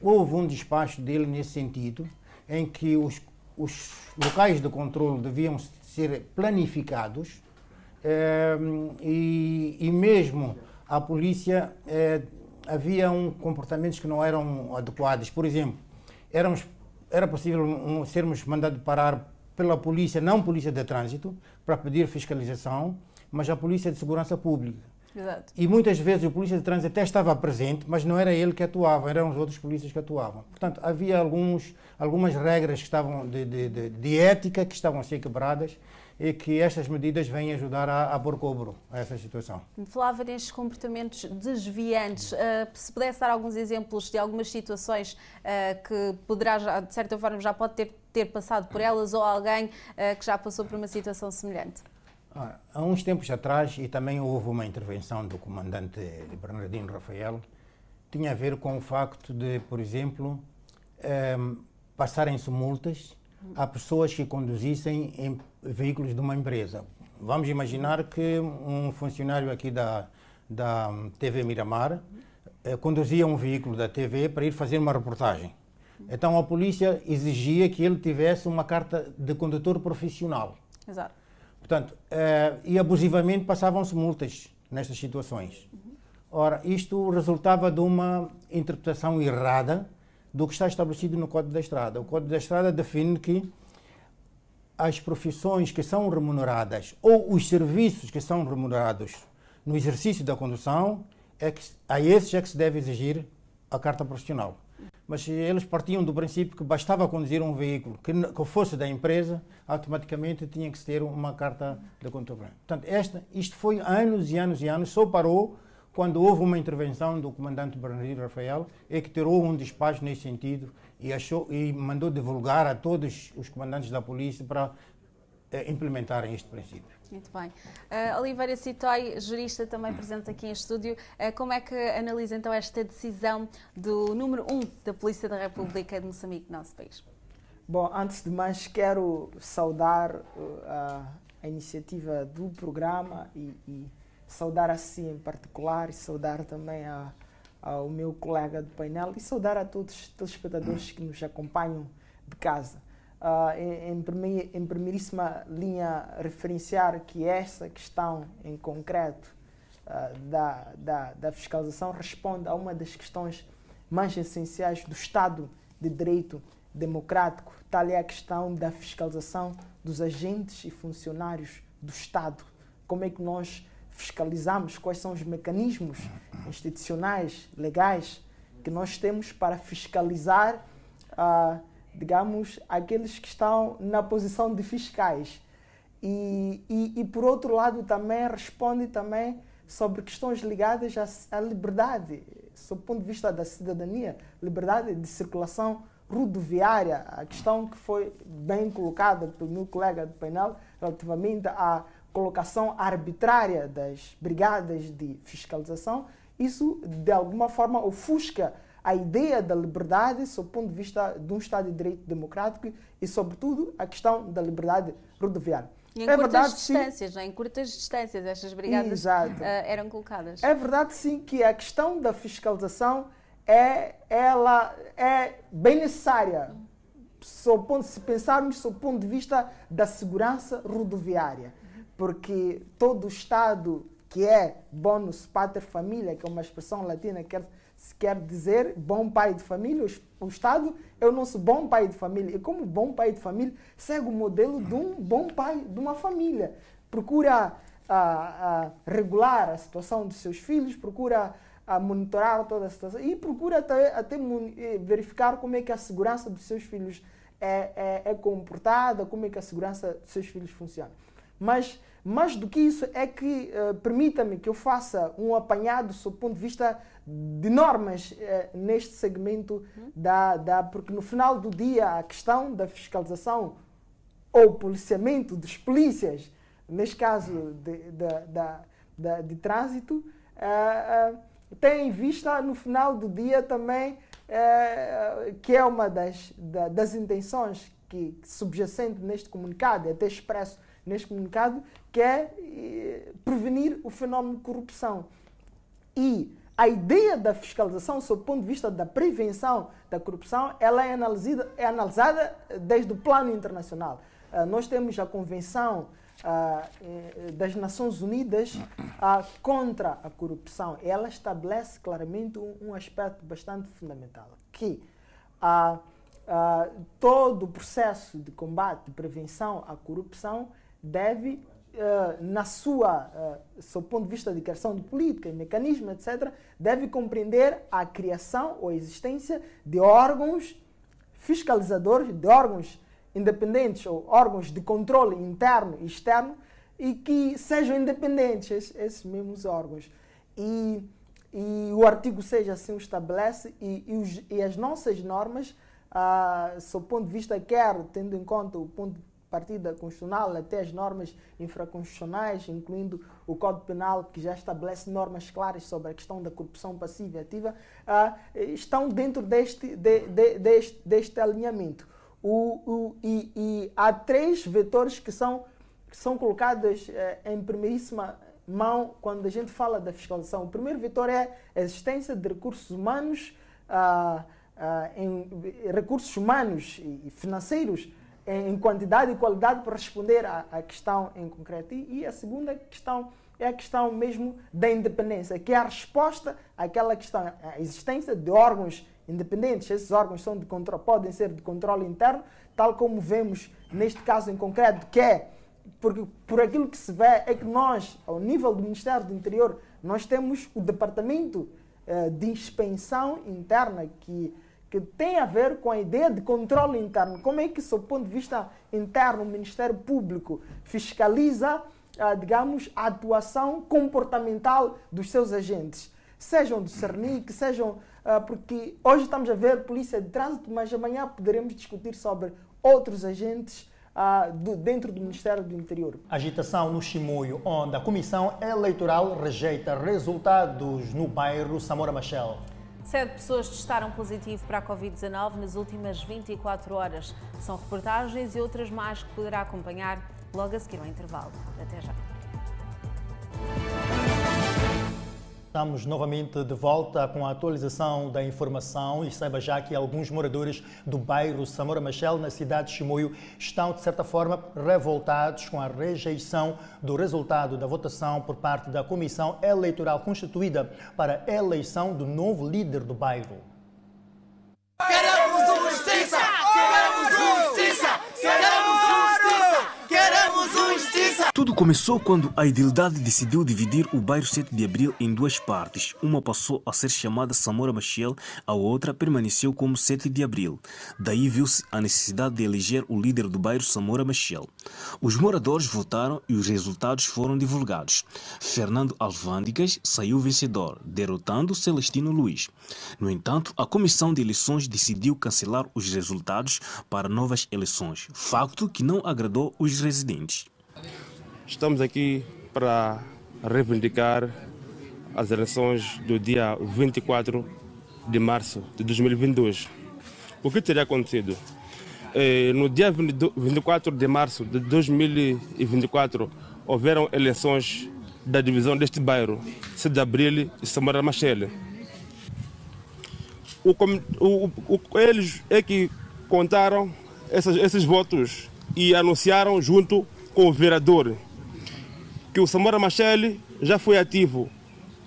houve um despacho dele nesse sentido, em que os, os locais de controle deviam ser planificados hum, e, e mesmo a polícia eh, havia um, comportamentos que não eram adequados. Por exemplo, éramos era possível um, sermos mandados parar pela polícia, não polícia de trânsito, para pedir fiscalização, mas a polícia de segurança pública. Exato. E muitas vezes o polícia de trânsito até estava presente, mas não era ele que atuava, eram os outros polícias que atuavam. Portanto, havia alguns, algumas regras que estavam de, de, de, de ética que estavam a ser quebradas e que estas medidas vêm ajudar a, a pôr cobro a essa situação. Falava nestes comportamentos desviantes. Uh, se pudesse dar alguns exemplos de algumas situações uh, que poderá, já, de certa forma, já pode ter, ter passado por elas ou alguém uh, que já passou por uma situação semelhante? Ah, há uns tempos atrás, e também houve uma intervenção do comandante Bernardino Rafael, tinha a ver com o facto de, por exemplo, um, passarem-se multas a pessoas que conduzissem em veículos de uma empresa. Vamos imaginar que um funcionário aqui da, da TV Miramar eh, conduzia um veículo da TV para ir fazer uma reportagem. Então a polícia exigia que ele tivesse uma carta de condutor profissional. Exato. Portanto, eh, e abusivamente passavam-se multas nestas situações. Ora, isto resultava de uma interpretação errada do que está estabelecido no Código da Estrada. O Código da Estrada define que as profissões que são remuneradas ou os serviços que são remunerados no exercício da condução, é que, a esses é que se deve exigir a carta profissional. Mas eles partiam do princípio que bastava conduzir um veículo que, que fosse da empresa, automaticamente tinha que ter uma carta de condutor. Portanto, esta, isto foi anos e anos e anos, só parou quando houve uma intervenção do comandante Bernardino Rafael, é que tirou um despacho nesse sentido e, achou, e mandou divulgar a todos os comandantes da polícia para eh, implementarem este princípio. Muito bem. Uh, Oliveira Citoi, jurista também presente aqui em estúdio, uh, como é que analisa então esta decisão do número 1 um da Polícia da República de Moçambique, nosso país? Bom, antes de mais quero saudar uh, a, a, iniciativa do programa e, e saudar assim em particular e saudar também a, ao meu colega do painel e saudar a todos os telespectadores que nos acompanham de casa. Uh, em, em, primeir, em, primeiríssima linha, referenciar que essa questão em concreto uh, da, da, da, fiscalização responde a uma das questões mais essenciais do Estado de Direito Democrático, tal é a questão da fiscalização dos agentes e funcionários do Estado. Como é que nós fiscalizamos quais são os mecanismos institucionais, legais, que nós temos para fiscalizar, ah, digamos, aqueles que estão na posição de fiscais. E, e, e, por outro lado também responde também sobre questões ligadas à, à liberdade, sob o ponto de vista da cidadania, liberdade de circulação rodoviária, a questão que foi bem colocada pelo meu colega de painel relativamente à colocação arbitrária das brigadas de fiscalização, isso de alguma forma ofusca a ideia da liberdade sob o ponto de vista de um Estado de Direito democrático e, sobretudo, a questão da liberdade rodoviária. E em é curtas verdade, distâncias, sim. É? em curtas distâncias, estas brigadas uh, eram colocadas. É verdade, sim, que a questão da fiscalização é, ela é bem necessária, ponto, se pensarmos sob o ponto de vista da segurança rodoviária, porque todo o Estado que é bonus pater família, que é uma expressão latina que quer, quer dizer bom pai de família, o, Estado é o nosso bom pai de família. E como bom pai de família, segue o modelo de um bom pai de uma família. Procura a, a regular a situação dos seus filhos, procura a monitorar toda a situação e procura até, até eh, verificar como é que a segurança dos seus filhos é, é, é comportada, como é que a segurança dos seus filhos funciona. Mas mais do que isso é que uh, permita-me que eu faça um apanhado sob o ponto de vista de normas uh, neste segmento da, da porque no final do dia a questão da fiscalização ou policiamento dos polícias neste caso de, de, de, de trânsito uh, tem em vista no final do dia também que é uma das, das intenções que subjacente neste comunicado, até expresso neste comunicado, que é eh, prevenir o fenómeno de corrupção. E a ideia da fiscalização, sob o ponto de vista da prevenção da corrupção, ela é analisada, é analisada desde o plano internacional. Uh, nós temos a Convenção uh, das Nações Unidas uh, contra a corrupção. Ela estabelece claramente um, um aspecto bastante fundamental, que todo o processo de combate, de prevenção à corrupção deve, uh, na sua, uh, seu ponto de vista de criação de política mecanismo, etc., deve compreender a criação ou a existência de órgãos fiscalizadores, de órgãos independentes ou órgãos de controle interno e externo e que sejam independentes esses, esses mesmos órgãos. E, e, o artigo 6 assim o estabelece e, e, os, e as nossas normas, ah, sob o ponto de vista, quer tendo em conta o ponto partida constitucional até as normas infraconstitucionais, incluindo o Código Penal, que já estabelece normas claras sobre a questão da corrupção passiva e ativa, uh, estão dentro deste, de, de, deste, deste alinhamento. O, o, e, e, há três vetores que são, que são colocados uh, em primeiríssima mão quando a gente fala da fiscalização. O primeiro vetor é a existência de recursos humanos, uh, em, recursos humanos e financeiros em quantidade e qualidade para responder à, à questão em concreto. E, e, a segunda questão é a questão mesmo da independência, que é a resposta àquela questão, a existência de órgãos independentes. Esses órgãos são de controle, podem ser de controle interno, tal como vemos neste caso em concreto, que é porque por aquilo que se vê é que nós, ao nível do Ministério do Interior, nós temos o Departamento uh, de Inspeção Interna que que tem a ver com a ideia de controle interno. Como é que, sob o ponto de vista interno, o Ministério Público fiscaliza, ah, digamos, a atuação comportamental dos seus agentes? Sejam do CERNIC, sejam. Ah, porque hoje estamos a ver polícia de trânsito, mas amanhã poderemos discutir sobre outros agentes ah, do, dentro do Ministério do Interior. Agitação no Chimoio, onde a Comissão Eleitoral rejeita resultados no bairro Samora Machel. Sete pessoas testaram positivo para a Covid-19 nas últimas 24 horas. São reportagens e outras mais que poderá acompanhar logo a seguir ao intervalo. Até já. Estamos novamente de volta com a atualização da informação e saiba já que alguns moradores do bairro Samora Machel, na cidade de Chimoio, estão, de certa forma, revoltados com a rejeição do resultado da votação por parte da Comissão Eleitoral Constituída para a eleição do novo líder do bairro. Queremos justiça! Justiça! Tudo começou quando a Idilidade decidiu dividir o bairro 7 de Abril em duas partes. Uma passou a ser chamada Samora Machel, a outra permaneceu como 7 de Abril. Daí viu-se a necessidade de eleger o líder do bairro Samora Machel. Os moradores votaram e os resultados foram divulgados. Fernando Alvândigas saiu vencedor, derrotando Celestino Luiz. No entanto, a comissão de eleições decidiu cancelar os resultados para novas eleições, facto que não agradou os residentes. Estamos aqui para reivindicar as eleições do dia 24 de março de 2022. O que teria acontecido? Eh, no dia 24 de março de 2024, houveram eleições da divisão deste bairro, de Abril e Samara Machele. O, o, o, eles é que contaram esses, esses votos e anunciaram junto com o vereador que o Samora Machel já foi ativo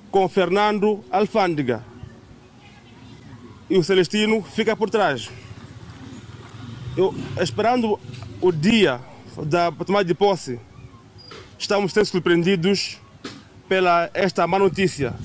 com Fernando Alfândega e o Celestino fica por trás. Eu, esperando o dia da tomada de posse, estamos sendo surpreendidos pela esta má notícia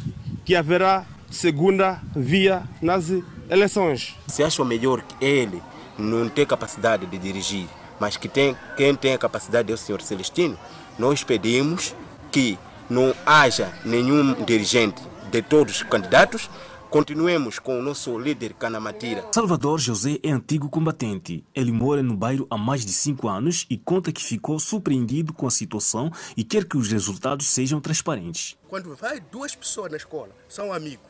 que haverá segunda via nas eleições. Se acha melhor que ele não tem capacidade de dirigir, mas que tem, quem tem a capacidade é o senhor Celestino, nós pedimos que não haja nenhum dirigente de todos os candidatos. Continuemos com o nosso líder Canamatira. Salvador José é antigo combatente. Ele mora no bairro há mais de cinco anos e conta que ficou surpreendido com a situação e quer que os resultados sejam transparentes. Quando vai duas pessoas na escola, são amigos,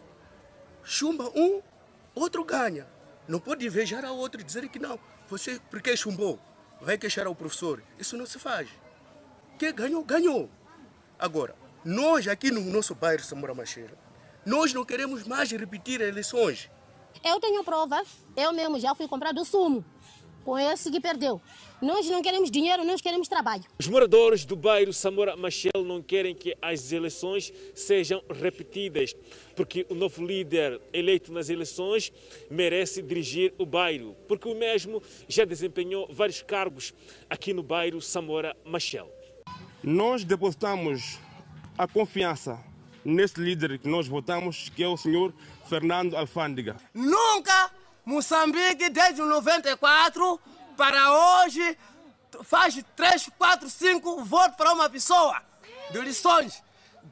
chumba um, outro ganha. Não pode invejar a outro e dizer que não, você porque chumbou, vai queixar ao professor. Isso não se faz. Quem ganhou, ganhou. Agora, nós aqui no nosso bairro Samora Macheira, nós não queremos mais repetir eleições. Eu tenho provas, eu mesmo já fui comprar do sumo com esse que perdeu. Nós não queremos dinheiro, nós queremos trabalho. Os moradores do bairro Samora Machel não querem que as eleições sejam repetidas, porque o novo líder eleito nas eleições merece dirigir o bairro, porque o mesmo já desempenhou vários cargos aqui no bairro Samora Machel. Nós depositamos a confiança nesse líder que nós votamos, que é o senhor Fernando Alfândega. Nunca Moçambique, desde 94 para hoje, faz 3, 4, 5 votos para uma pessoa. De lições.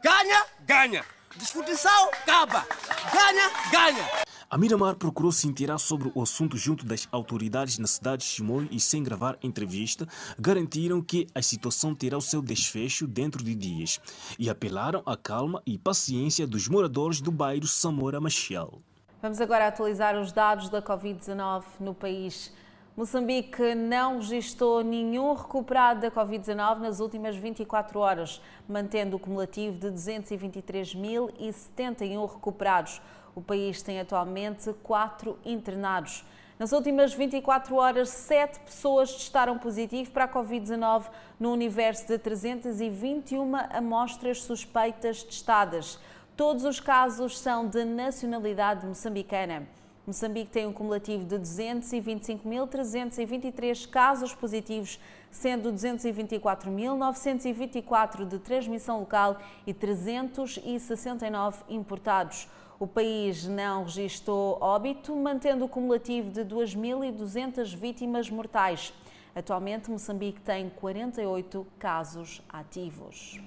Ganha, ganha. Discussão, acaba. Ganha, ganha. A Miramar procurou se inteirar sobre o assunto junto das autoridades na cidade de Chimoio e, sem gravar entrevista, garantiram que a situação terá o seu desfecho dentro de dias e apelaram à calma e paciência dos moradores do bairro Samora Machel. Vamos agora atualizar os dados da Covid-19 no país. Moçambique não registrou nenhum recuperado da Covid-19 nas últimas 24 horas, mantendo o cumulativo de 223.071 recuperados. O país tem atualmente quatro internados. Nas últimas 24 horas, sete pessoas testaram positivo para a Covid-19 no universo de 321 amostras suspeitas testadas. Todos os casos são de nacionalidade moçambicana. Moçambique tem um cumulativo de 225.323 casos positivos, sendo 224.924 de transmissão local e 369 importados. O país não registrou óbito, mantendo o cumulativo de 2.200 vítimas mortais. Atualmente, Moçambique tem 48 casos ativos.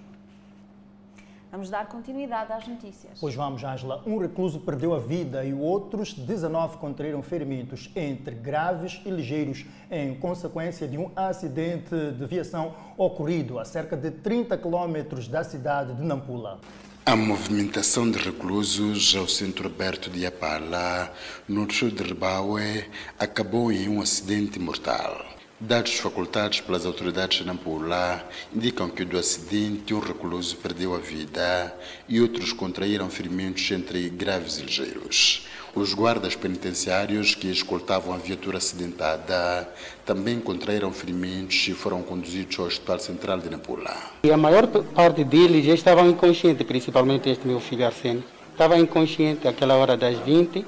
Vamos dar continuidade às notícias. Pois vamos, Ângela. Um recluso perdeu a vida e outros 19 contraíram ferimentos, entre graves e ligeiros, em consequência de um acidente de viação ocorrido a cerca de 30 quilômetros da cidade de Nampula. A movimentação de reclusos ao centro aberto de Apala, no sul de Ribaue, acabou em um acidente mortal. Dados facultados pelas autoridades de Nampula indicam que do acidente um recluso perdeu a vida e outros contraíram ferimentos entre graves e ligeiros. Os guardas penitenciários que escoltavam a viatura acidentada também contraíram ferimentos e foram conduzidos ao Hospital Central de Nampula. E a maior parte deles já estavam inconscientes, principalmente este meu filho Arsênio. Estava inconsciente àquela hora das 20,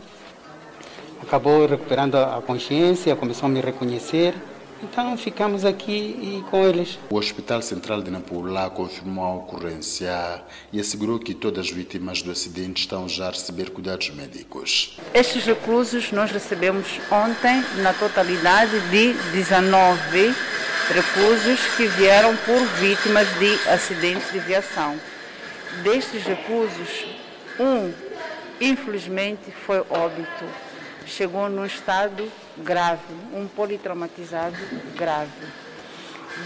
acabou recuperando a consciência, começou a me reconhecer Então ficamos aqui e com eles. O Hospital Central de Nampula confirmou a ocorrência e assegurou que todas as vítimas do acidente estão já a receber cuidados médicos. Estes reclusos nós recebemos ontem na totalidade de 19 reclusos que vieram por vítimas de acidentes de viação. Destes reclusos, um, infelizmente, foi óbito. Chegou num estado grave, um politraumatizado grave.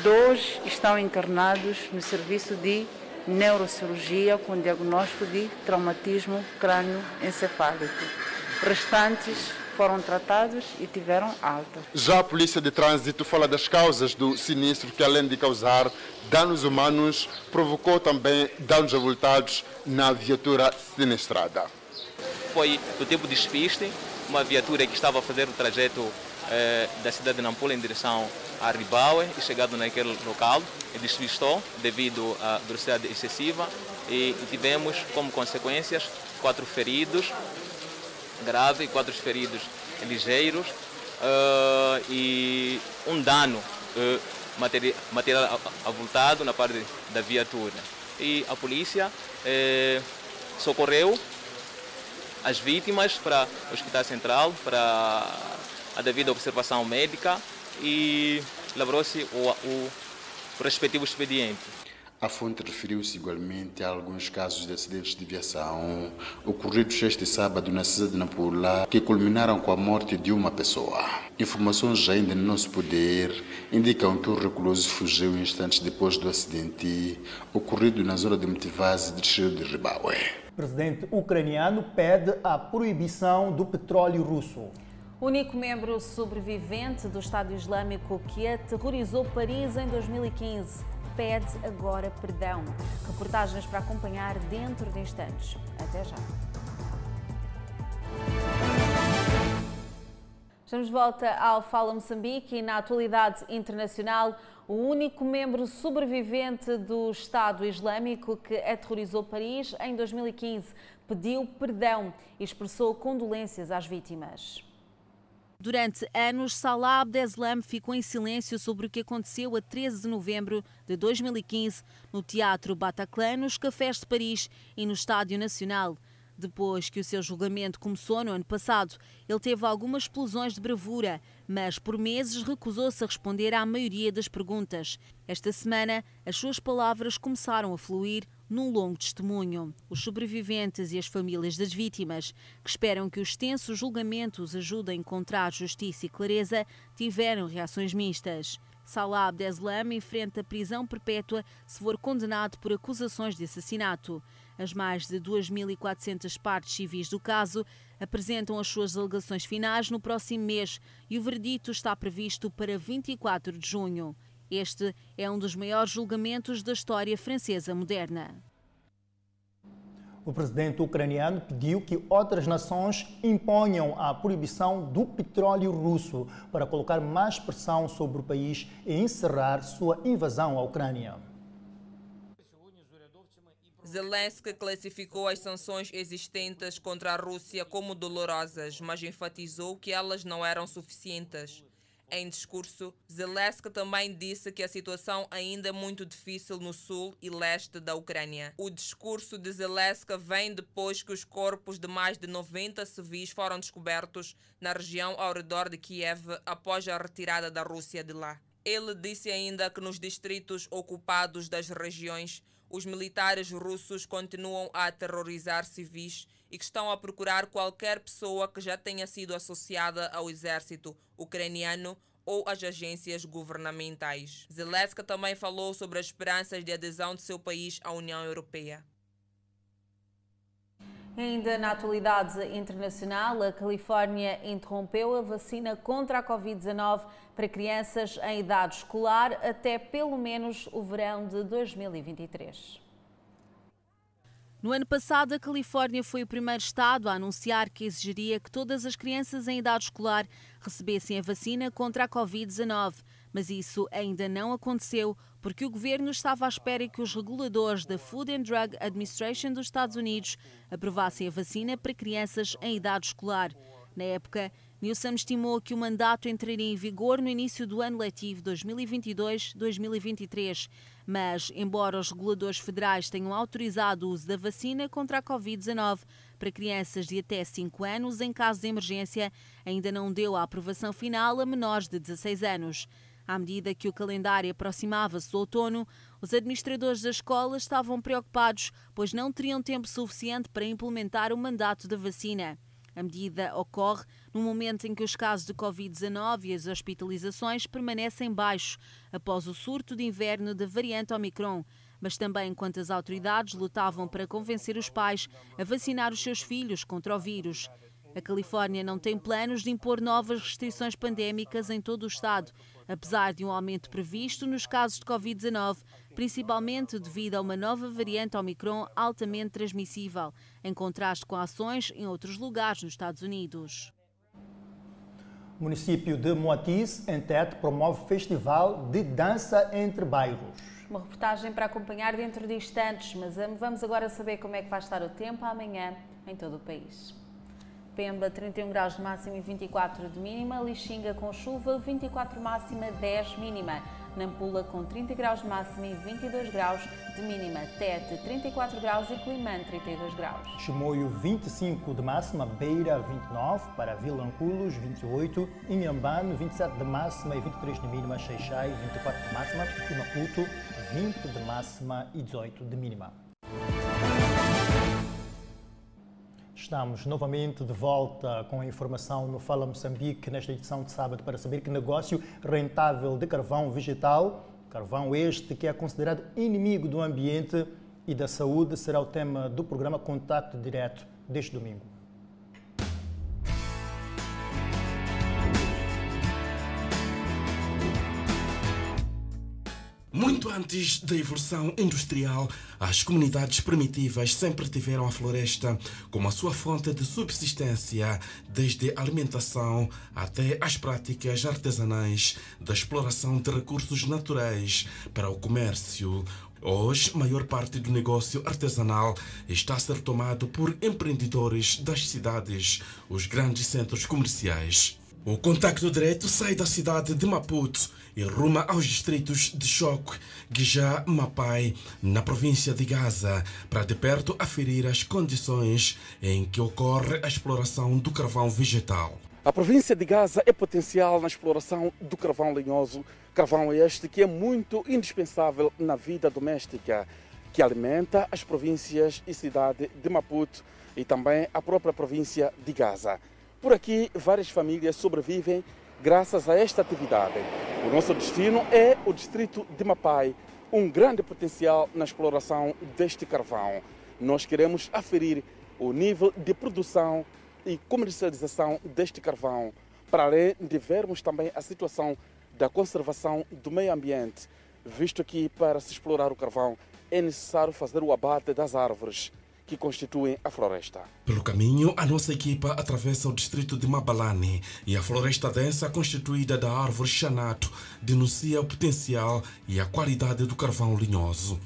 Dois estão internados no serviço de neurocirurgia com diagnóstico de traumatismo crânioencefálico. Restantes foram tratados e tiveram alta. Já a Polícia de Trânsito fala das causas do sinistro que, além de causar danos humanos, provocou também danos avultados na viatura sinistrada. Foi do tipo de despiste, uma viatura que estava a fazer o trajeto eh, da cidade de Nampula em direção a Ribaue e chegado naquele local, despistou devido à velocidade excessiva e, e tivemos como consequências quatro feridos grave, quatro feridos ligeiros uh, e um dano uh, material, material avultado na parte da viatura. E a polícia eh, socorreu as vítimas para o Hospital Central, para a devida observação médica e lavrou-se o, o, o respectivo expediente. A fonte referiu-se igualmente a alguns casos de acidentes de viação ocorridos este sábado na cidade de Nampula que culminaram com a morte de uma pessoa. Informações ainda no nosso poder indicam que o recluso fugiu instantes depois do acidente ocorrido na zona de Motivase, distrito de Ribaue. O presidente ucraniano pede a proibição do petróleo russo. O único membro sobrevivente do Estado Islâmico que aterrorizou Paris em 2015 pede agora perdão. Reportagens para acompanhar dentro de instantes. Até já. Estamos de volta ao Fala Moçambique e na atualidade internacional, o único membro sobrevivente do Estado Islâmico que aterrorizou Paris em 2015 pediu perdão e expressou condolências às vítimas. Durante anos, Salah Abdeslam ficou em silêncio sobre o que aconteceu a 13 de novembro de 2015 no Teatro Bataclan, nos cafés de Paris e no Estádio Nacional. Depois que o seu julgamento começou no ano passado, ele teve algumas explosões de bravura, mas por meses recusou-se a responder à maioria das perguntas. Esta semana, as suas palavras começaram a fluir num longo testemunho. Os sobreviventes e as famílias das vítimas, que esperam que os extensos julgamentos ajudem a encontrar justiça e clareza, tiveram reações mistas. Salah Abdeslam enfrenta prisão perpétua se for condenado por acusações de assassinato. As mais de 2.400 partes civis do caso apresentam as suas alegações finais no próximo mês e o verdito está previsto para 24 de junho. Este é um dos maiores julgamentos da história francesa moderna. O presidente ucraniano pediu que outras nações imponham a proibição do petróleo russo para colocar mais pressão sobre o país e encerrar sua invasão à Ucrânia. Zelensky classificou as sanções existentes contra a Rússia como dolorosas, mas enfatizou que elas não eram suficientes. Em discurso, Zelensky também disse que a situação ainda é muito difícil no sul e leste da Ucrânia. O discurso de Zelensky vem depois que os corpos de mais de 90 civis foram descobertos na região ao redor de Kiev após a retirada da Rússia de lá. Ele disse ainda que nos distritos ocupados das regiões, os militares russos continuam a aterrorizar civis e que estão a procurar qualquer pessoa que já tenha sido associada ao exército ucraniano ou às agências governamentais. Zelensky também falou sobre as esperanças de adesão de seu país à União Europeia. Ainda na atualidade internacional, a Califórnia interrompeu a vacina contra a Covid-19 para crianças em idade escolar até pelo menos o verão de 2023. No ano passado, a Califórnia foi o primeiro estado a anunciar que exigiria que todas as crianças em idade escolar recebessem a vacina contra a Covid-19. Mas isso ainda não aconteceu porque o governo estava à espera que os reguladores da Food and Drug Administration dos Estados Unidos aprovassem a vacina para crianças em idade escolar. Na época, Newsom estimou que o mandato entraria em vigor no início do ano letivo 2022-2023, mas, embora os reguladores federais tenham autorizado o uso da vacina contra a Covid-19 para crianças de até 5 anos em caso de emergência, ainda não deu a aprovação final a menores de 16 anos. À medida que o calendário aproximava-se do outono, os administradores das escolas estavam preocupados, pois não teriam tempo suficiente para implementar o mandato da vacina. A medida ocorre no momento em que os casos de Covid-19 e as hospitalizações permanecem baixos após o surto de inverno da variante Omicron, mas também enquanto as autoridades lutavam para convencer os pais a vacinar os seus filhos contra o vírus. A Califórnia não tem planos de impor novas restrições pandémicas em todo o estado, apesar de um aumento previsto nos casos de Covid-19, principalmente devido a uma nova variante Omicron altamente transmissível, em contraste com ações em outros lugares nos Estados Unidos. O município de Moatiz, em Tete, promove festival de dança entre bairros. Uma reportagem para acompanhar dentro de instantes, mas vamos agora saber como é que vai estar o tempo amanhã em todo o país. Pemba 31 graus de máxima e 24 de mínima, Lixinga com chuva, 24 máxima, 10 mínima. Nampula com 30 graus de máxima e 22 graus de mínima. Tete 34 graus e Climane 32 graus. Chimoio 25 de máxima, Beira 29, para Vilanculos 28, Inhambane 27 de máxima e 23 de mínima, Xeixai 24 de máxima e Maputo 20 de máxima e 18 de mínima. Estamos novamente de volta com a informação no Fala Moçambique, nesta edição de sábado, para saber que negócio rentável de carvão vegetal, carvão este que é considerado inimigo do ambiente e da saúde, será o tema do programa Contato Direto deste domingo. Muito antes da evolução industrial, as comunidades primitivas sempre tiveram a floresta como a sua fonte de subsistência, desde a alimentação até as práticas artesanais da exploração de recursos naturais para o comércio. Hoje, maior parte do negócio artesanal está a ser tomado por empreendedores das cidades, os grandes centros comerciais. O contacto direto sai da cidade de Maputo e ruma aos distritos de Choque, Guijá, Mapai, na província de Gaza, para de perto aferir as condições em que ocorre a exploração do carvão vegetal. A província de Gaza é potencial na exploração do carvão lenhoso, carvão este que é muito indispensável na vida doméstica, que alimenta as províncias e cidade de Maputo e também a própria província de Gaza. Por aqui, várias famílias sobrevivem graças a esta atividade. O nosso destino é o distrito de Mapai, um grande potencial na exploração deste carvão. Nós queremos aferir o nível de produção e comercialização deste carvão, para além de vermos também a situação da conservação do meio ambiente, visto que para se explorar o carvão é necessário fazer o abate das árvores que constituem a floresta. Pelo caminho, a nossa equipa atravessa o distrito de Mabalane e a floresta densa constituída da árvore xanato denuncia o potencial e a qualidade do carvão linhoso.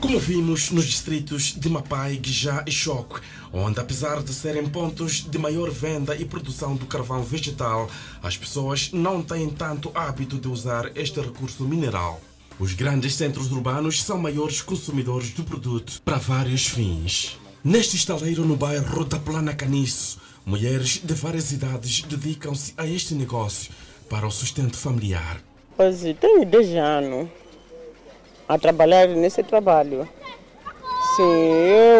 Como vimos nos distritos de Mapai, Guijá e Choque, onde apesar de serem pontos de maior venda e produção do carvão vegetal, as pessoas não têm tanto hábito de usar este recurso mineral. Os grandes centros urbanos são maiores consumidores do produto para vários fins. Neste estaleiro no bairro da Plana Caniço, mulheres de várias idades dedicam-se a este negócio para o sustento familiar. Pois tenho 10 anos a trabalhar nesse trabalho. Sim,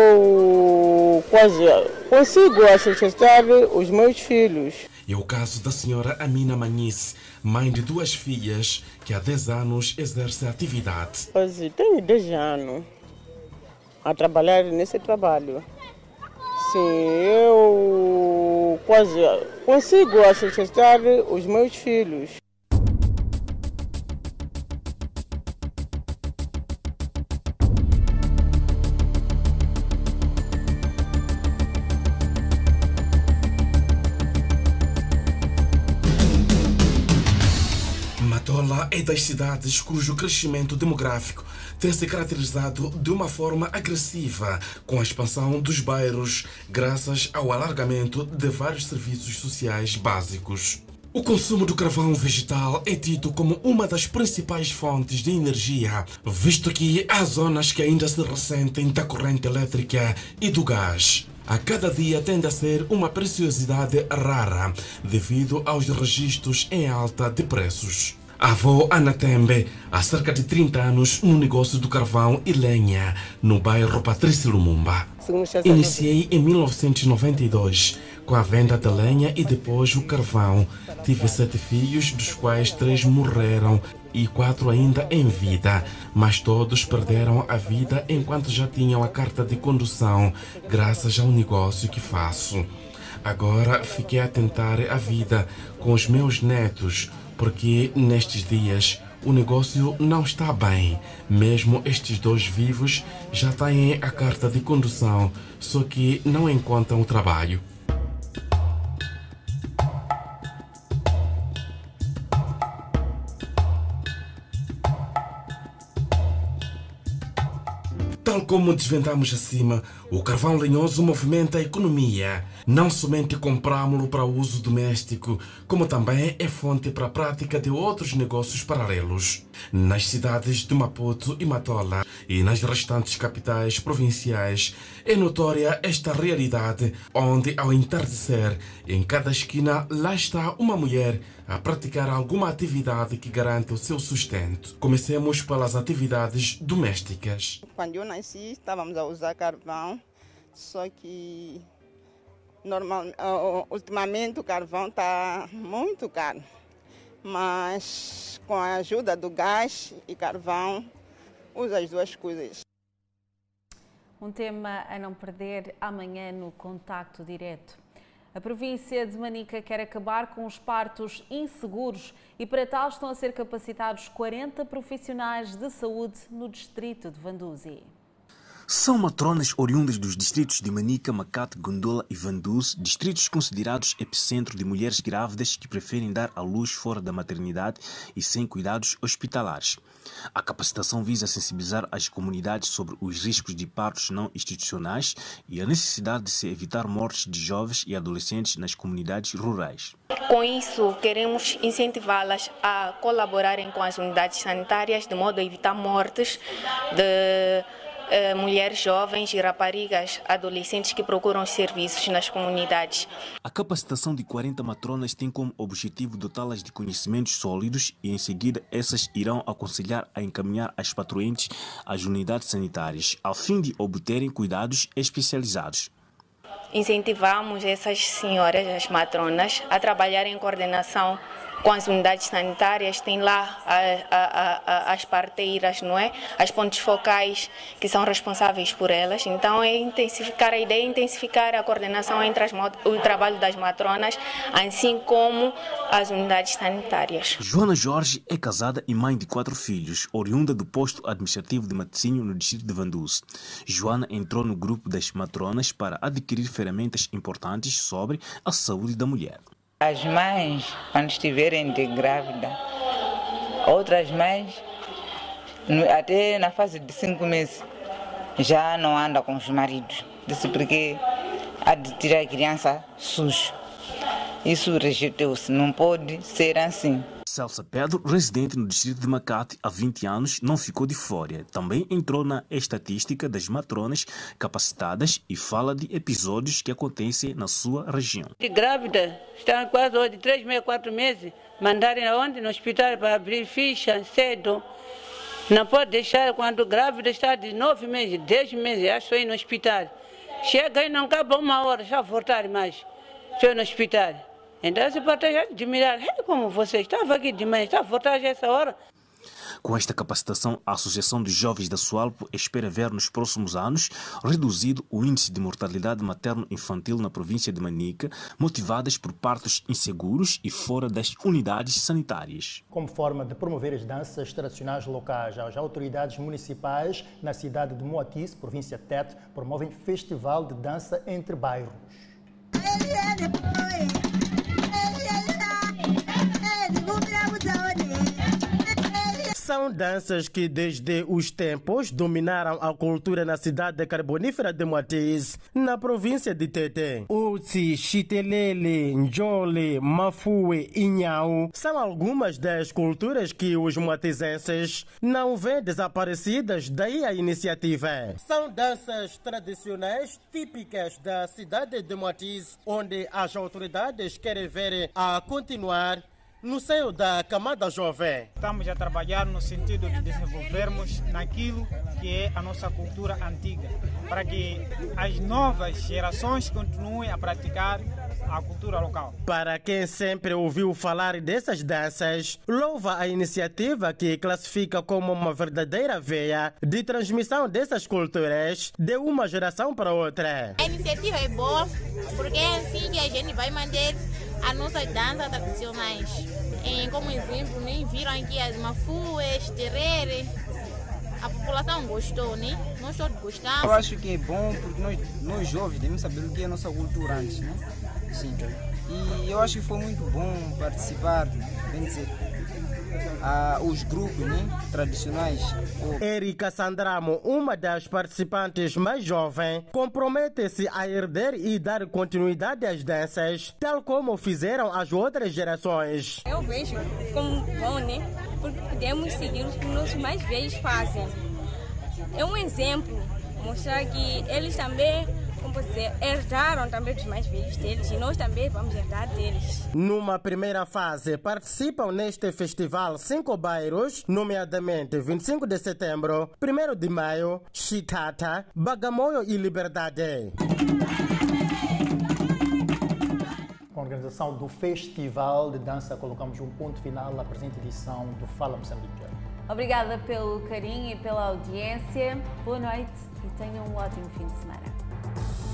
eu quase consigo sustentar os meus filhos. É o caso da senhora Amina Manice, mãe de duas filhas que há 10 anos exerce a atividade. Pois tenho 10 anos a trabalhar nesse trabalho. Sim, eu quase consigo sustentar os meus filhos. É das cidades cujo crescimento demográfico tem se caracterizado de uma forma agressiva com a expansão dos bairros, graças ao alargamento de vários serviços sociais básicos. O consumo do carvão vegetal é tido como uma das principais fontes de energia, visto que há zonas que ainda se ressentem da corrente elétrica e do gás. A cada dia tende a ser uma preciosidade rara, devido aos registros em alta de preços. A avó Ana Tembe, há cerca de 30 anos, no negócio do carvão e lenha, no bairro Patrício Lumumba. Iniciei em 1992 com a venda da lenha e depois o carvão. Tive sete filhos, dos quais três morreram e quatro ainda em vida, mas todos perderam a vida enquanto já tinham a carta de condução, graças ao negócio que faço. Agora fiquei a tentar a vida com os meus netos, porque nestes dias o negócio não está bem. Mesmo estes dois vivos já têm a carta de condução, só que não encontram trabalho. Tal como desvendamos acima, o carvão lenhoso movimenta a economia. Não somente compramos-lo para uso doméstico, como também é fonte para a prática de outros negócios paralelos. Nas cidades de Maputo e Matola e nas restantes capitais provinciais, é notória esta realidade, onde ao entardecer, em cada esquina, lá está uma mulher a praticar alguma atividade que garante o seu sustento. Comecemos pelas atividades domésticas. Quando eu nasci, estávamos a usar carvão, só que normal, ultimamente o carvão está muito caro. Mas com a ajuda do gás e carvão, usa as duas coisas. Um tema a não perder amanhã no Contacto Direto. A província de Manica quer acabar com os partos inseguros e para tal estão a ser capacitados 40 profissionais de saúde no distrito de Vanduzi. São matronas oriundas dos distritos de Manica, Macate, Gondola e Vanduz, distritos considerados epicentro de mulheres grávidas que preferem dar à luz fora da maternidade e sem cuidados hospitalares. A capacitação visa sensibilizar as comunidades sobre os riscos de partos não institucionais e a necessidade de se evitar mortes de jovens e adolescentes nas comunidades rurais. Com isso, queremos incentivá-las a colaborarem com as unidades sanitárias de modo a evitar mortes de eh, mulheres jovens e raparigas adolescentes que procuram serviços nas comunidades. A capacitação de 40 matronas tem como objetivo dotá-las de conhecimentos sólidos e em seguida essas irão aconselhar a encaminhar as patroentes às unidades sanitárias, a fim de obterem cuidados especializados. Incentivamos essas senhoras, as matronas, a trabalhar em coordenação com as unidades sanitárias, tem lá a, a, as parteiras, não é? As pontes focais que são responsáveis por elas. Então é intensificar a ideia, é intensificar a coordenação entre as, o trabalho das matronas, assim como as unidades sanitárias. Joana Jorge é casada e mãe de quatro filhos, oriunda do posto administrativo de Matosinho no distrito de Vanduz. Joana entrou no grupo das matronas para adquirir ferramentas importantes sobre a saúde da mulher. As mães, quando estiverem de grávida, outras mães, até na fase de cinco meses, já não andam com os maridos. Isso porque há de tirar a criança suja. Isso rejeitou-se, não pode ser assim. Celsa Pedro, residente no distrito de Macate há 20 anos, não ficou de fora. Também entrou na estatística das matronas capacitadas e fala de episódios que acontecem na sua região. De grávida, está quase de 3 meses, 4 meses, mandarem aonde? No hospital para abrir ficha cedo. Não pode deixar quando grávida está de 9 meses, 10 meses, acho ir no hospital. Chega e não acaba uma hora, já voltar mais. Foi no hospital. Então se pode admirar, é como você estava aqui de manhã, está a voltar já essa hora. Com esta capacitação, a Associação de Jovens da Sualpo espera ver nos próximos anos reduzido o índice de mortalidade materno-infantil na província de Manica, motivadas por partos inseguros e fora das unidades sanitárias. Como forma de promover as danças tradicionais locais, as autoridades municipais na cidade de Moatis, província de Tete, promovem festival de dança entre bairros. São danças que desde os tempos dominaram a cultura na cidade carbonífera de Moatiz, na província de Tete. Utsi, Chitelele, Njole, Mafue e Nhau são algumas das culturas que os moatizenses não vêem desaparecidas, daí a iniciativa. São danças tradicionais típicas da cidade de Moatiz, onde as autoridades querem ver a continuar no seio da camada jovem. Estamos a trabalhar no sentido de desenvolvermos naquilo que é a nossa cultura antiga, para que as novas gerações continuem a praticar a cultura local. Para quem sempre ouviu falar dessas danças, louva a iniciativa que classifica como uma verdadeira veia de transmissão dessas culturas de uma geração para outra. A iniciativa é boa porque é assim que a gente vai manter as nossas danças tradicionais. Em, como exemplo, nem viram aqui as mafues, terere. A população gostou, né? Nós todos gostamos. Eu acho que é bom porque nós, nós jovens devemos saber o que é a nossa cultura antes, né? Sim. E eu acho que foi muito bom participar, bem dizer, a, os grupos né, tradicionais. Erika Sandramo, uma das participantes mais jovens, compromete-se a herder e dar continuidade às danças, tal como fizeram as outras gerações. Eu vejo como bom, né? Porque podemos seguir o que os mais velhos fazem. É um exemplo, mostrar que eles também como dizer, herdaram também dos mais velhos deles e nós também vamos herdar deles. Numa primeira fase, participam neste festival cinco bairros, nomeadamente 25 de setembro, 1 de maio, Chitata, Bagamoyo e Liberdade. Com a organização do Festival de Dança, colocamos um ponto final na presente edição do Fala Moçambique. Obrigada pelo carinho e pela audiência. Boa noite e tenham um ótimo fim de semana. you